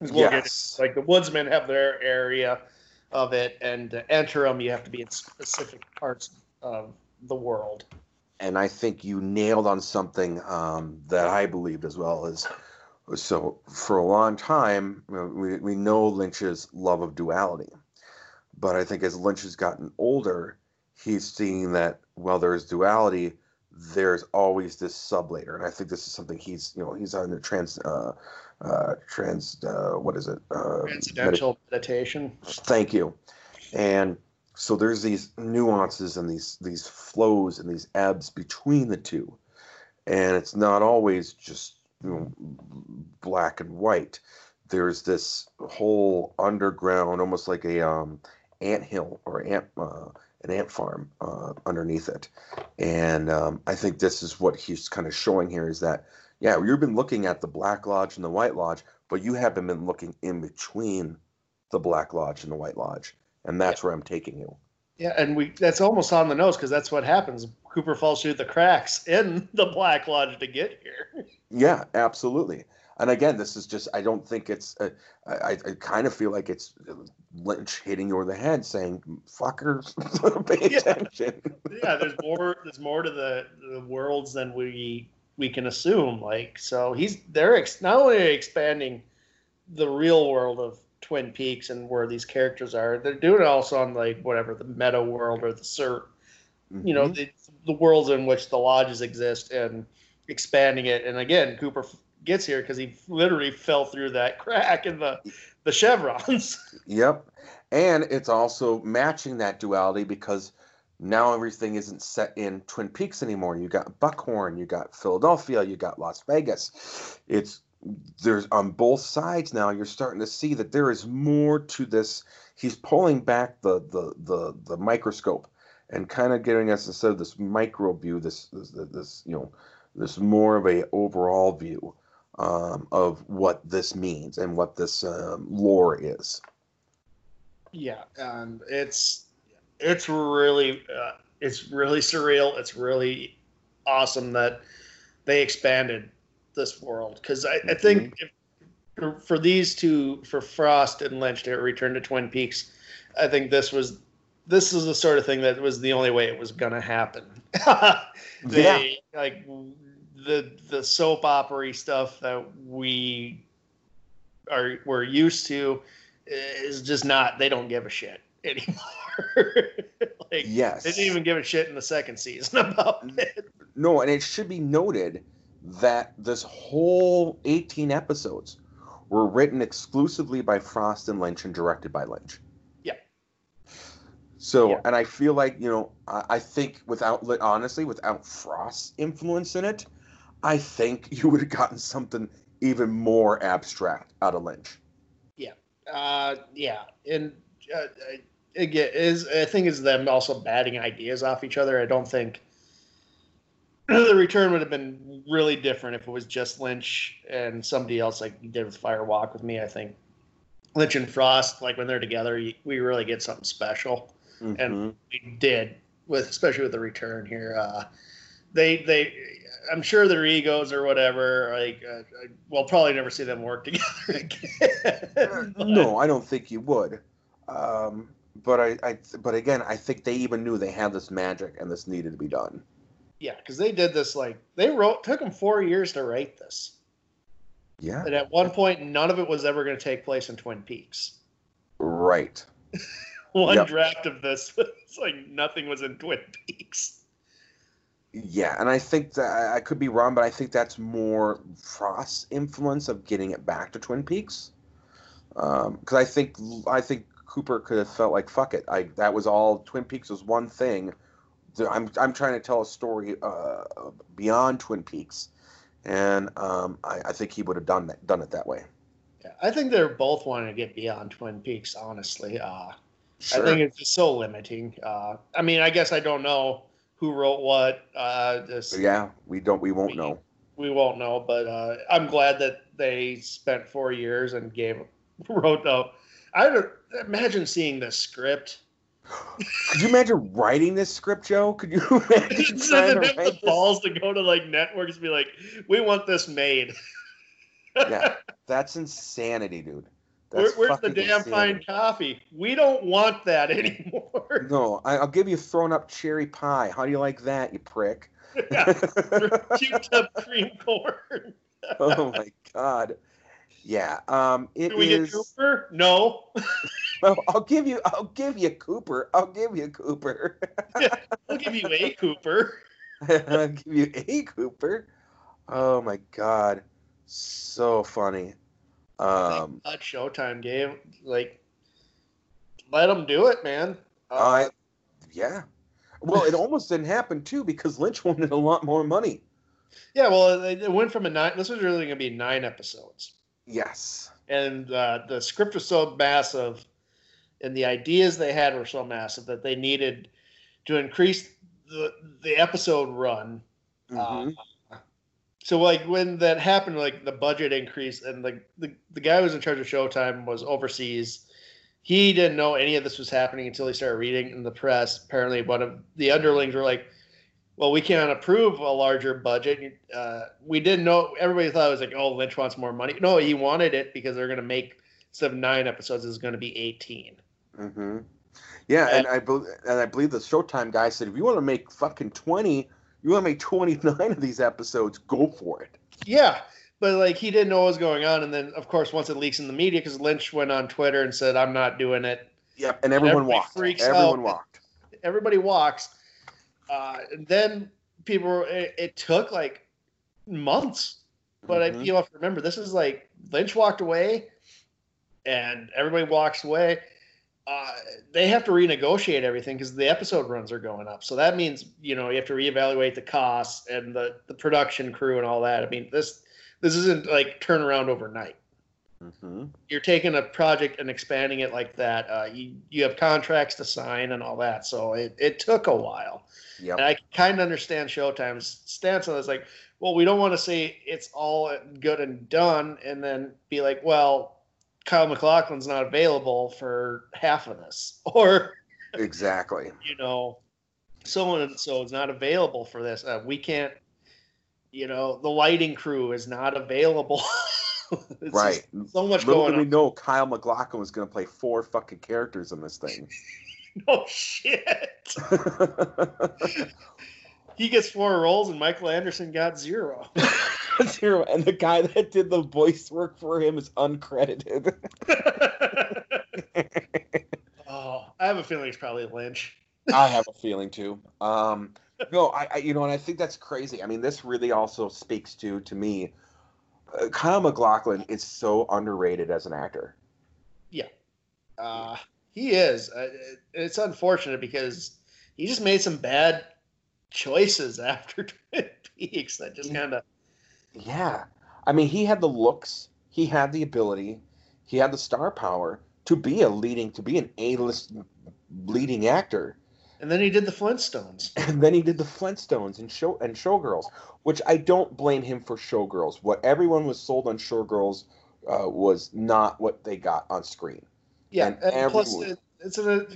we'll yes. like the woodsmen have their area of it, and to enter them, you have to be in specific parts of the world and I think you nailed on something um, that I believed as well as so for a long time we, we know Lynch's love of duality, but I think as Lynch has gotten older, he's seeing that while there's duality, there's always this sublayer, and I think this is something he's you know he's on the trans uh, uh, trans uh, what is it? Uh, transcendental meditation. Thank you, and so there's these nuances and these these flows and these ebbs between the two. And it's not always just you know, black and white there's this whole underground almost like a um, ant hill or ant uh, an ant farm uh, underneath it and um, i think this is what he's kind of showing here is that yeah you've been looking at the black lodge and the white lodge but you haven't been looking in between the black lodge and the white lodge and that's yeah. where I'm taking you. Yeah, and we that's almost on the nose because that's what happens. Cooper falls through the cracks in [laughs] the Black Lodge to get here. Yeah, absolutely. And again, this is just, I don't think it's, uh, I, I kind of feel like it's Lynch hitting you over the head saying, fuckers, [laughs] pay yeah. attention. yeah, there's more, there's more to the, the worlds than we, we can assume. Like, so he's, they're ex- not only expanding the real world of Twin Peaks and where these characters are. They're doing it also on like whatever the meta world or the Sur, mm-hmm. you know, mm-hmm. the, the worlds in which the lodges exist and expanding it. And again, Cooper gets here because he literally fell through that [laughs] crack in the the chevrons. [laughs] Yep, and it's also matching that duality because now everything isn't set in Twin Peaks anymore. You got Buckhorn, you got Philadelphia, you got Las Vegas. It's there's on both sides now you're starting to see that there is more to this he's pulling back the the the, the microscope and kind of getting us instead of this micro view this this, this you know this more of a overall view um, of what this means and what this um, lore is. Yeah and it's it's really uh, it's really surreal. It's really awesome that they expanded this world. Because I, I, think mm-hmm. if, for these two, for Frost and Lynch to return to Twin Peaks, I think this was this is the sort of thing that was the only way it was gonna happen. [laughs] they yeah. like the the soap opera stuff that we are we're used to is just not they don't give a shit anymore. [laughs] like yes. they didn't even give a shit in the second season [laughs] about it. No, and it should be noted that this whole 18 episodes were written exclusively by Frost and Lynch and directed by Lynch. So, yeah. and I feel like, you know, I, I think without, honestly, without Frost's influence in it, I think [laughs] you would have gotten something even more abstract out of Lynch. Yeah. Uh, yeah. And uh, again, is I think is them also batting ideas off each other. I don't think [clears throat] the return would have been really different if it was just Lynch and somebody else like you did with Fire Walk with me. I think Lynch and Frost, like when they're together, we really get something special, mm-hmm. and we did with especially with the return here. Uh, they they, I'm sure their egos or whatever. Like, uh, we'll probably never see them work [laughs] together again. no, I don't think you would. Um, but I, I, but again, I think they even knew they had this magic and this needed to be done. Yeah, because they did this like they wrote took them four years to write this. Yeah. And at one point, none of it was ever going to take place in Twin Peaks. Right. [laughs] one yep. draft of this [laughs] it's like nothing was in Twin Peaks. Yeah, and I think that I could be wrong, but I think that's more Frost's influence of getting it back to Twin Peaks. because um, I think I think Cooper could have felt like fuck it. I that was all. Twin Peaks was one thing. I'm I'm trying to tell a story uh, beyond Twin Peaks, and um, I, I, think he would have done that done it that way. Yeah, I think they're both wanting to get beyond Twin Peaks. Honestly, uh, sure. I think it's just so limiting. Uh, I mean, I guess I don't know who wrote what. Uh, this, yeah, we don't. We won't we, know. We won't know, but uh, I'm glad that they spent four years and gave [laughs] wrote out. I don't imagine seeing the script. Could you imagine writing this script, Joe? Could you [laughs] imagine trying to have the balls to go to like networks and be like, "We want this made." yeah, [laughs] that's insanity, dude. Where, where's the damn insanity. fine coffee? We don't want that [laughs] anymore. No, I, will give you thrown up cherry pie. How do you like that, you prick? yeah, [laughs] cubed up cream corn. [laughs] oh my god. Yeah. Um, it Can we is... get Cooper? No. well, I'll give you. I'll give you Cooper. I'll give you Cooper. I'll give you a Cooper. I'll give you a Cooper. Oh my god, so funny. Um, that Showtime game, like, let them do it, man. Uh, uh, yeah. Well, it almost didn't happen too because Lynch [laughs] wanted a lot more money. Yeah, well, it went from a nine. This was really going to be nine episodes. Yes. And uh, the script was so massive, and the ideas they had were so massive that they needed to increase the the episode run. Mm-hmm. Uh, so like when that happened, like the budget increased, and the, the the guy who was in charge of Showtime was overseas. He didn't know any of this was happening until he started reading in the press. Apparently, one of the underlings were like, well, we can't approve a larger budget. Uh, we didn't know. Everybody thought it was like, oh, Lynch wants more money. No, he wanted it because they're going to make instead of nine episodes, is going to be 18. Mm-hmm. Yeah, and, and I be- and I believe the Showtime guy said, if you want to make fucking 20, you want to make 29 of these episodes, go for it. Yeah, but like he didn't know what was going on, and then of course once it leaks in the media, because Lynch went on Twitter and said, "I'm not doing it." Yep, and everyone and walked. Everyone out. walked. Everybody walks uh, then people, it, it, took like months, but mm-hmm. I, you have to remember this is like Lynch walked away, and everybody walks away. Uh, they have to renegotiate everything because the episode runs are going up. So that means you know you have to reevaluate the costs and the the production crew and all that. I mean this this isn't like turn around overnight. Mm-hmm. You're taking a project and expanding it like that. Uh, you you have contracts to sign and all that, so it, it took a while. Yep. And I kind of understand Showtime's stance on this. Like, well, we don't want to say it's all good and done, and then be like, well, Kyle MacLachlan's not available for half of this, [laughs] or exactly, you know, so and so is not available for this. Uh, we can't, you know, the lighting crew is not available. [laughs] right. So much Little going did we know Kyle MacLachlan was going to play four fucking characters in this thing. [laughs] no shit. he gets four roles, and Michael Anderson got zero. Zero, and the guy that did the voice work for him is uncredited. [laughs] oh, I have a feeling it's probably Lynch. I have a feeling too. Um, no, I, I, you know, and I think that's crazy. I mean, this really also speaks to to me. Uh, Kyle MacLachlan is so underrated as an actor. Yeah. Uh, he is. Uh, it's unfortunate because he just made some bad choices [laughs] after [laughs] Twin Peaks that just kind of. Yeah, I mean, he had the looks, he had the ability, he had the star power to be a leading, to be an A-list leading actor. And then he did the Flintstones. [laughs] And then he did the Flintstones and show and Showgirls, which I don't blame him for Showgirls. What everyone was sold on Showgirls uh, was not what they got on screen. Yeah, and, and plus it, it's a,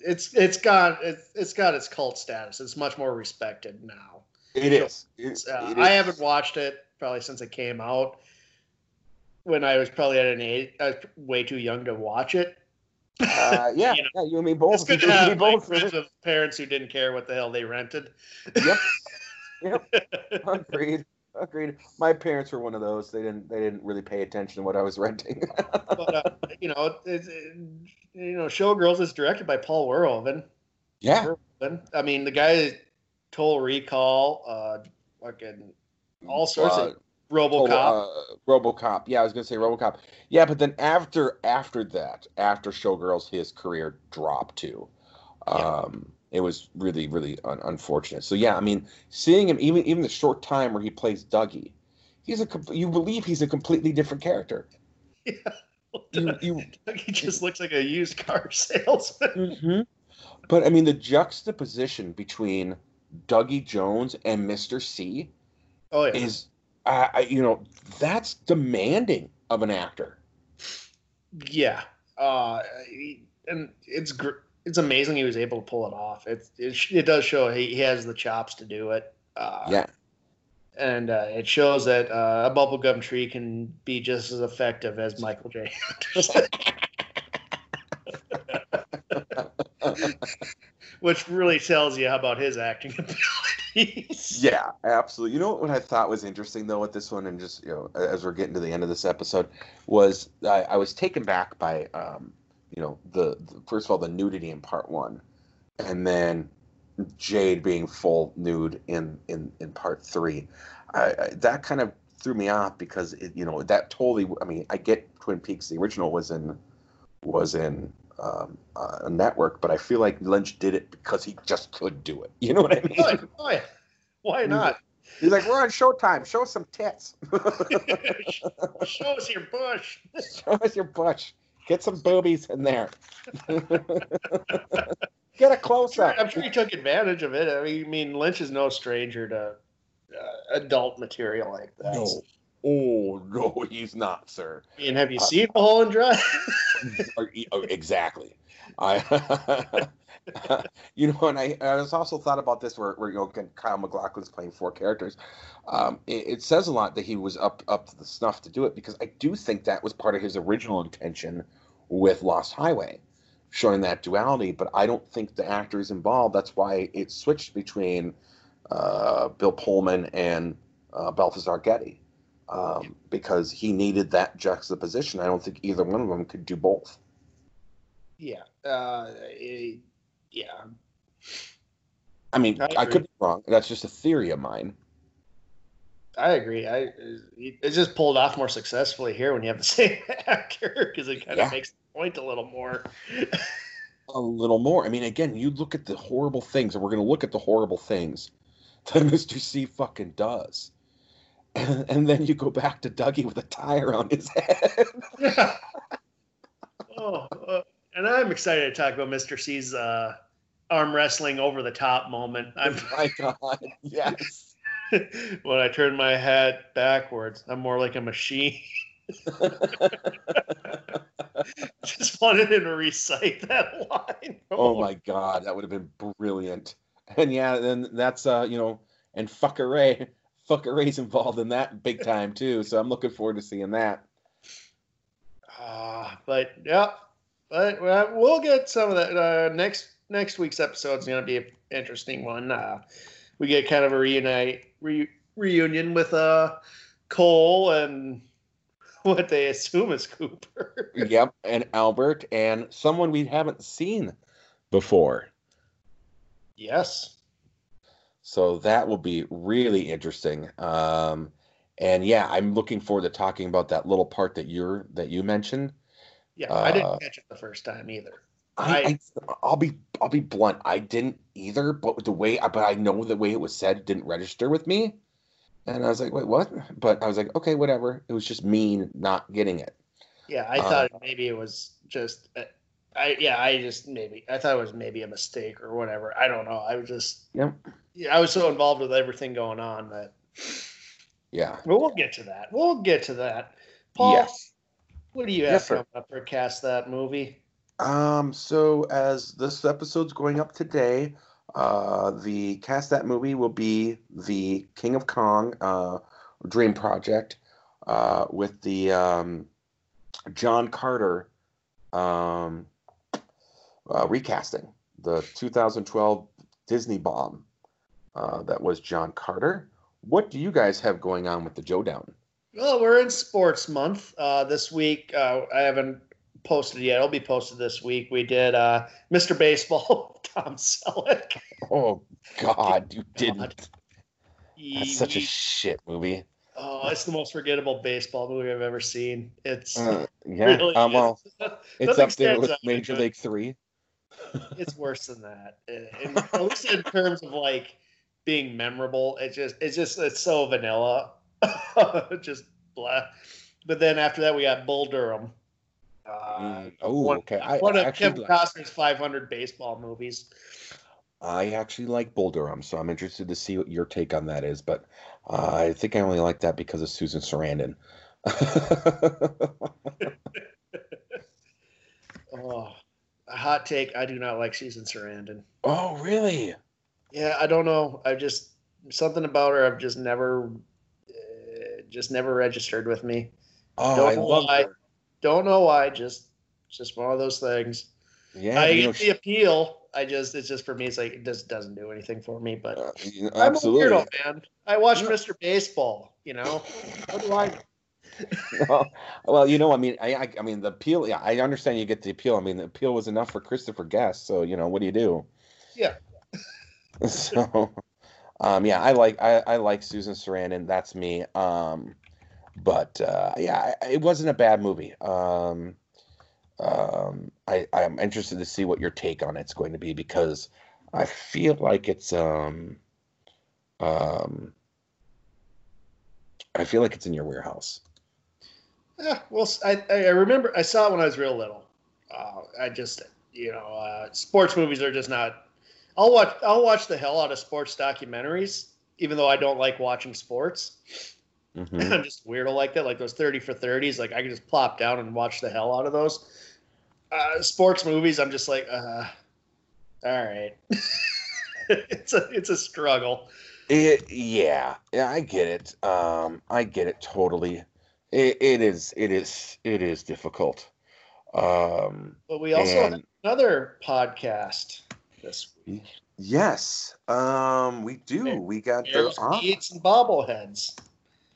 it's it's got it's, it's got its cult status. It's much more respected now. It is. It, uh, it is. I haven't watched it probably since it came out. When I was probably at an age, I was way too young to watch it. Uh, [laughs] yeah, you know, yeah, you and me both. To have both. of parents who didn't care what the hell they rented. Yep. Yep. [laughs] Agreed. Agreed. My parents were one of those. They didn't. They didn't really pay attention to what I was renting. [laughs] but uh, you know, it, it, you know, Showgirls is directed by Paul Verhoeven. Yeah. Verhoeven. I mean, the guy Total Recall, uh, fucking all sorts uh, of RoboCop. uh, RoboCop. Yeah, I was gonna say RoboCop. Yeah, but then after after that, after Showgirls, his career dropped too. Um, It was really really un- unfortunate. So yeah, I mean, seeing him even even the short time where he plays Dougie, he's a you believe he's a completely different character. [laughs] You, you [laughs] he just looks like a used car salesman. [laughs] Mhm. But I mean, the juxtaposition between Dougie Jones and Mr. C Oh yeah. is, uh, you know, that's demanding of an actor. Yeah, uh, and it's gr- it's amazing he was able to pull it off. It it, it does show he, he has the chops to do it. Uh, Yeah. and uh, it shows that uh, a bubblegum tree can be just as effective as Michael J. Anderson, [laughs] [laughs] which really tells you about his acting [laughs] Yeah, absolutely. You know what I thought was interesting though with this one, and just you know, as we're getting to the end of this episode, was I, I was taken back by, um, you know, the, the first of all the nudity in part one, and then Jade being full nude in in in part three. I, I, that kind of threw me off because it, you know that totally. I mean, I get Twin Peaks. The original was in was in um, uh, a network, but I feel like Lynch did it because he just could do it. [laughs] You know what I mean? Yeah. Oh. Why not? He's like, we're on Showtime. Show us some tits. [laughs] Show us your bush. Show us your bush. Get some boobies in there. [laughs] Get a close up. I'm sure he took advantage of it. I mean, I mean Lynch is no stranger to uh, adult material like that. No. Oh [laughs] no, he's not, sir. I mean, have you seen Mulholland Drive? [laughs] Oh, exactly. I, [laughs] you know, and I, I was also thought about this where, where you know Kyle MacLachlan's playing four characters. Um, it, it says a lot that he was up up to the snuff to do it because I do think that was part of his original intention with Lost Highway, showing that duality. But I don't think the actors involved. That's why it switched between uh, Bill Pullman and uh, Balthazar Getty. Um, because he needed that juxtaposition. I don't think either one of them could do both. yeah. Uh, eh, yeah. I mean, I I, could be wrong. That's just a theory of mine. I agree. I it's just pulled off more successfully here when you have the [laughs] same actor because it kind of Yeah. makes the point a little more. [laughs] A little more. I mean, again, you look at the horrible things, and we're going to look at the horrible things that [laughs] Mr. C fucking does. And, [laughs] and then you go back to Dougie with a tire on his head. Yeah. [laughs] [laughs] oh, uh, and I'm excited to talk about Mr. C's uh, arm wrestling over the top moment. I'm Oh my God. Yes. when I turn my head backwards, I'm more like a machine. Just wanted him to recite that line. oh my God. That would have been brilliant. And yeah, then that's, uh, you know, and Fucker Ray. Fucker involved in that big time, too. So I'm looking forward to seeing that. Ah, but yeah, but uh, we'll get some of that. Uh, next next week's episode is going to be an interesting one. Uh, we get kind of a reunite re, reunion with uh Cole and [laughs] what they assume is Cooper. [laughs] Yep, and Albert and someone we haven't seen before. yes. So that will be really interesting. Um, and yeah, I'm looking forward to talking about that little part that you're that you mentioned. Yeah, I Uh, didn't catch it the first time either. I, I- I I'll be I'll be blunt. I didn't either, but the way but I know the way it was said didn't register with me. And I was like, wait, what? But I was like, okay, whatever. It was just me not getting it. Yeah, I Uh, thought maybe it was just. I yeah, I just maybe I thought it was maybe a mistake or whatever. I don't know. I was just Yep. yeah, I was so involved with everything going on that. Yeah. Well, we'll get to that. We'll get to that. Paul, Yes. what do you have Yes, coming up for cast that movie? Um, so as this episode's going up today, uh, the cast that movie will be the King of Kong, uh, Dream Project, uh, with the um, John Carter um, uh, recasting the 2012 Disney bomb uh, that was John Carter. What do you guys have going on with the Joe Down? Well, we're in sports month. Uh, this week, uh, I haven't posted yet. It'll be posted this week. We did uh, Mr. Baseball, [laughs] Tom Selleck. Oh God, you didn't. That's such a shit movie. Oh, it's the most forgettable baseball movie I've ever seen. It's Uh, yeah. really um, well, is. [laughs] it's up there with Major. League Three. It's worse than that. And at least in terms of like being memorable, it just it's just it's so vanilla. [laughs] just blah. But then after that, we got Bull Durham. Uh, Mm, oh, one, okay. I, one of Kevin li- Costner's 500 baseball movies. I actually like Bull Durham, so I'm interested to see what your take on that is. But uh, I think I only like that because of Susan Sarandon. [laughs] [laughs] Oh, hot take. I do not like Susan Sarandon. oh, really? Yeah, I don't know. I just something about her. I've just never, uh, just never registered with me. Oh, Don't I know love why. her. Don't know why. Just, just one of those things. Yeah, I get the appeal. I just, it's just for me. It's like it just doesn't do anything for me. But uh, you know, I'm a weirdo, man. I watch Yeah. Mr. Baseball. You know, [laughs] what do I? [laughs] well, well, you know, I mean, I, I, I mean, the appeal. Yeah, I understand you get the appeal. I mean, the appeal was enough for Christopher Guest. So, you know, what do you do? Yeah. [laughs] so, um, yeah, I like, I, I like Susan Sarandon. That's me. Um, but uh, yeah, I- it wasn't a bad movie. Um, um, I, I'm interested to see what your take on it's going to be because I feel like it's, um, um, I feel like it's in your warehouse. Yeah, well, I, I remember I saw it when I was real little. Uh, I just, you know, uh, sports movies are just not. I'll watch. I'll watch the hell out of sports documentaries, even though I don't like watching sports. Mhm. [laughs] I'm just weirdo like that. Like those thirty for thirties, like I can just plop down and watch the hell out of those. Uh, sports movies, I'm just like, uh, all right. [laughs] it's a it's a struggle. It, yeah, yeah, I get it. Um, I get it totally. It, it is, it is, it is difficult. Um, But we also have another podcast this week. yes, um, we do. We got the There's off- Eats and bobbleheads.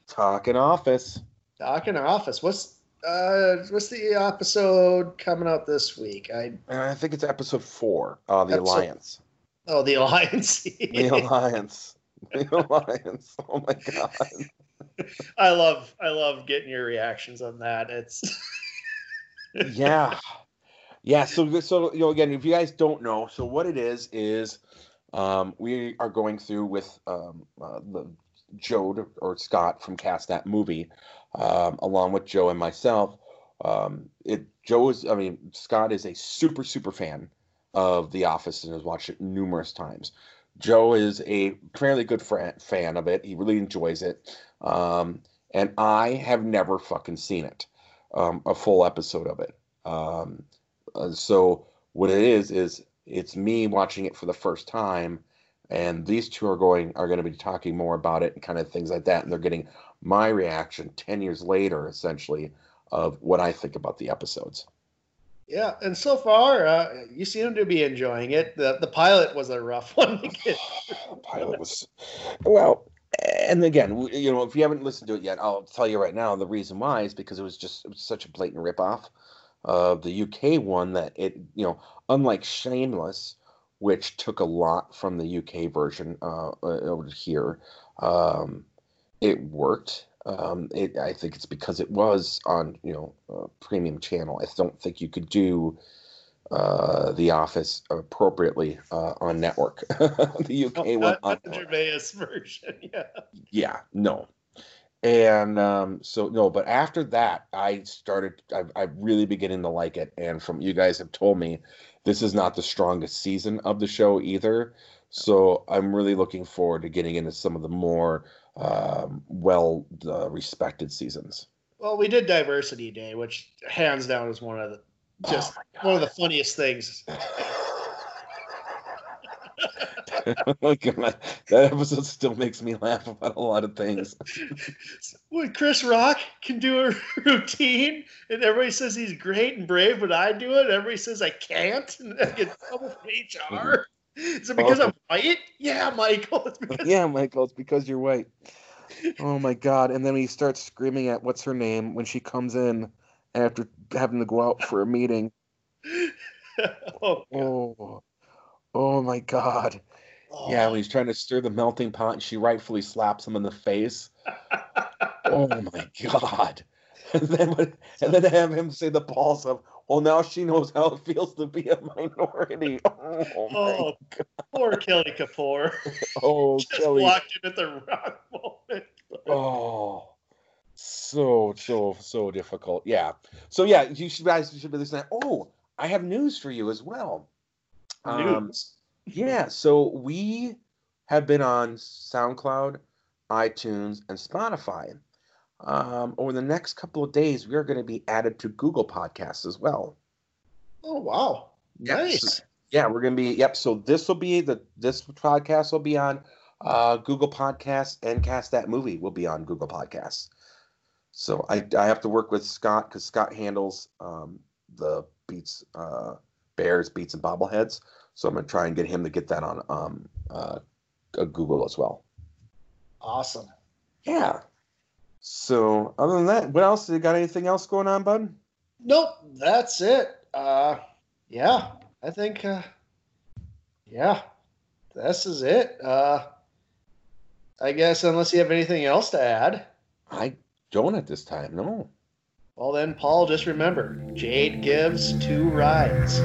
talking office. Talking office. What's uh what's the episode coming out this week? I And I think it's episode four. Uh, the Episode- alliance. oh the alliance. [laughs] The alliance. The alliance. Oh my god. [laughs] I love I love getting your reactions on that. It's [laughs] yeah. Yeah so so you know again if you guys don't know so what it is is um we are going through with um uh, the joe or scott from cast that movie um along with joe and myself. Um it joe is i mean scott is a super super fan of the office and has watched it numerous times. Joe is a fairly good fran- fan of it. He really enjoys it um and i have never fucking seen it um, a full episode of it. Um, uh, so what it is is it's me watching it for the first time, and these two are going are going to be talking more about it and kind of things like that, and they're getting my reaction ten years later, essentially, of what I think about the episodes. yeah, and so far uh, you seem to be enjoying it. The the pilot was a rough [laughs] one to get. Pilot was well, and again, you know, if you haven't listened to it yet, I'll tell you right now the reason why is because it was just it was such a blatant ripoff of the UK one that it, you know, unlike Shameless, which took a lot from the UK version uh, uh, over here, um, it worked. Um, it, I think it's because it was on, you know, premium channel. I don't think you could do uh, The Office appropriately uh, on network. [laughs] the UK one Not, on the Gervais version. [laughs] Yeah. yeah, no. And um, so no, but after that, I started. I, I really beginning to like it, and from you guys have told me, this is not the strongest season of the show either. So I'm really looking forward to getting into some of the more um, well uh, respected seasons. Well, we did Diversity Day, which hands down is one of the just Oh one of the funniest things. [laughs] Oh my- that episode still makes me laugh about a lot of things. [laughs] when Chris Rock can do a routine and everybody says he's great and brave, but I do it, everybody says I can't, and I get trouble from mm-hmm. HR. [laughs] Is it because I'm white? Yeah, Michael. Yeah, Michael, it's because you're white. Oh my god! And then he starts screaming at what's her name when she comes in after having to go out for a meeting. [laughs] oh, Oh, oh my god! oh, Yeah, when he's trying to stir the melting pot, and she rightfully slaps him in the face. [laughs] oh my god! And then and then have him say the pulse of, well, now she knows how it feels to be a minority. [laughs] Oh, oh poor Kelly Kapoor. Oh, Just Kelly. walked in at the wrong moment. Oh, so so so difficult. Yeah. So yeah, you should guys should be listening. Oh, I have news for you as well. Um, News. yeah. So we have been on SoundCloud, iTunes, and Spotify. Um, over the next couple of days, we are going to be added to Google Podcasts as well. Oh wow. Yep. Nice. Yeah, we're gonna be. Yep. So this will be the this podcast will be on uh, Google Podcasts and Cast That Movie will be on Google Podcasts. So I I have to work with Scott because Scott handles um, the beats uh, bears beets and bobbleheads. So I'm gonna try and get him to get that on um, uh, Google as well. Awesome. Yeah. So other than that, what else? You got anything else going on, bud? Nope, that's it. Uh yeah, I think uh yeah. This is it. Uh I guess unless you have anything else to add. I don't at this time. No. Well then Paul, just remember, Jade gives two rides.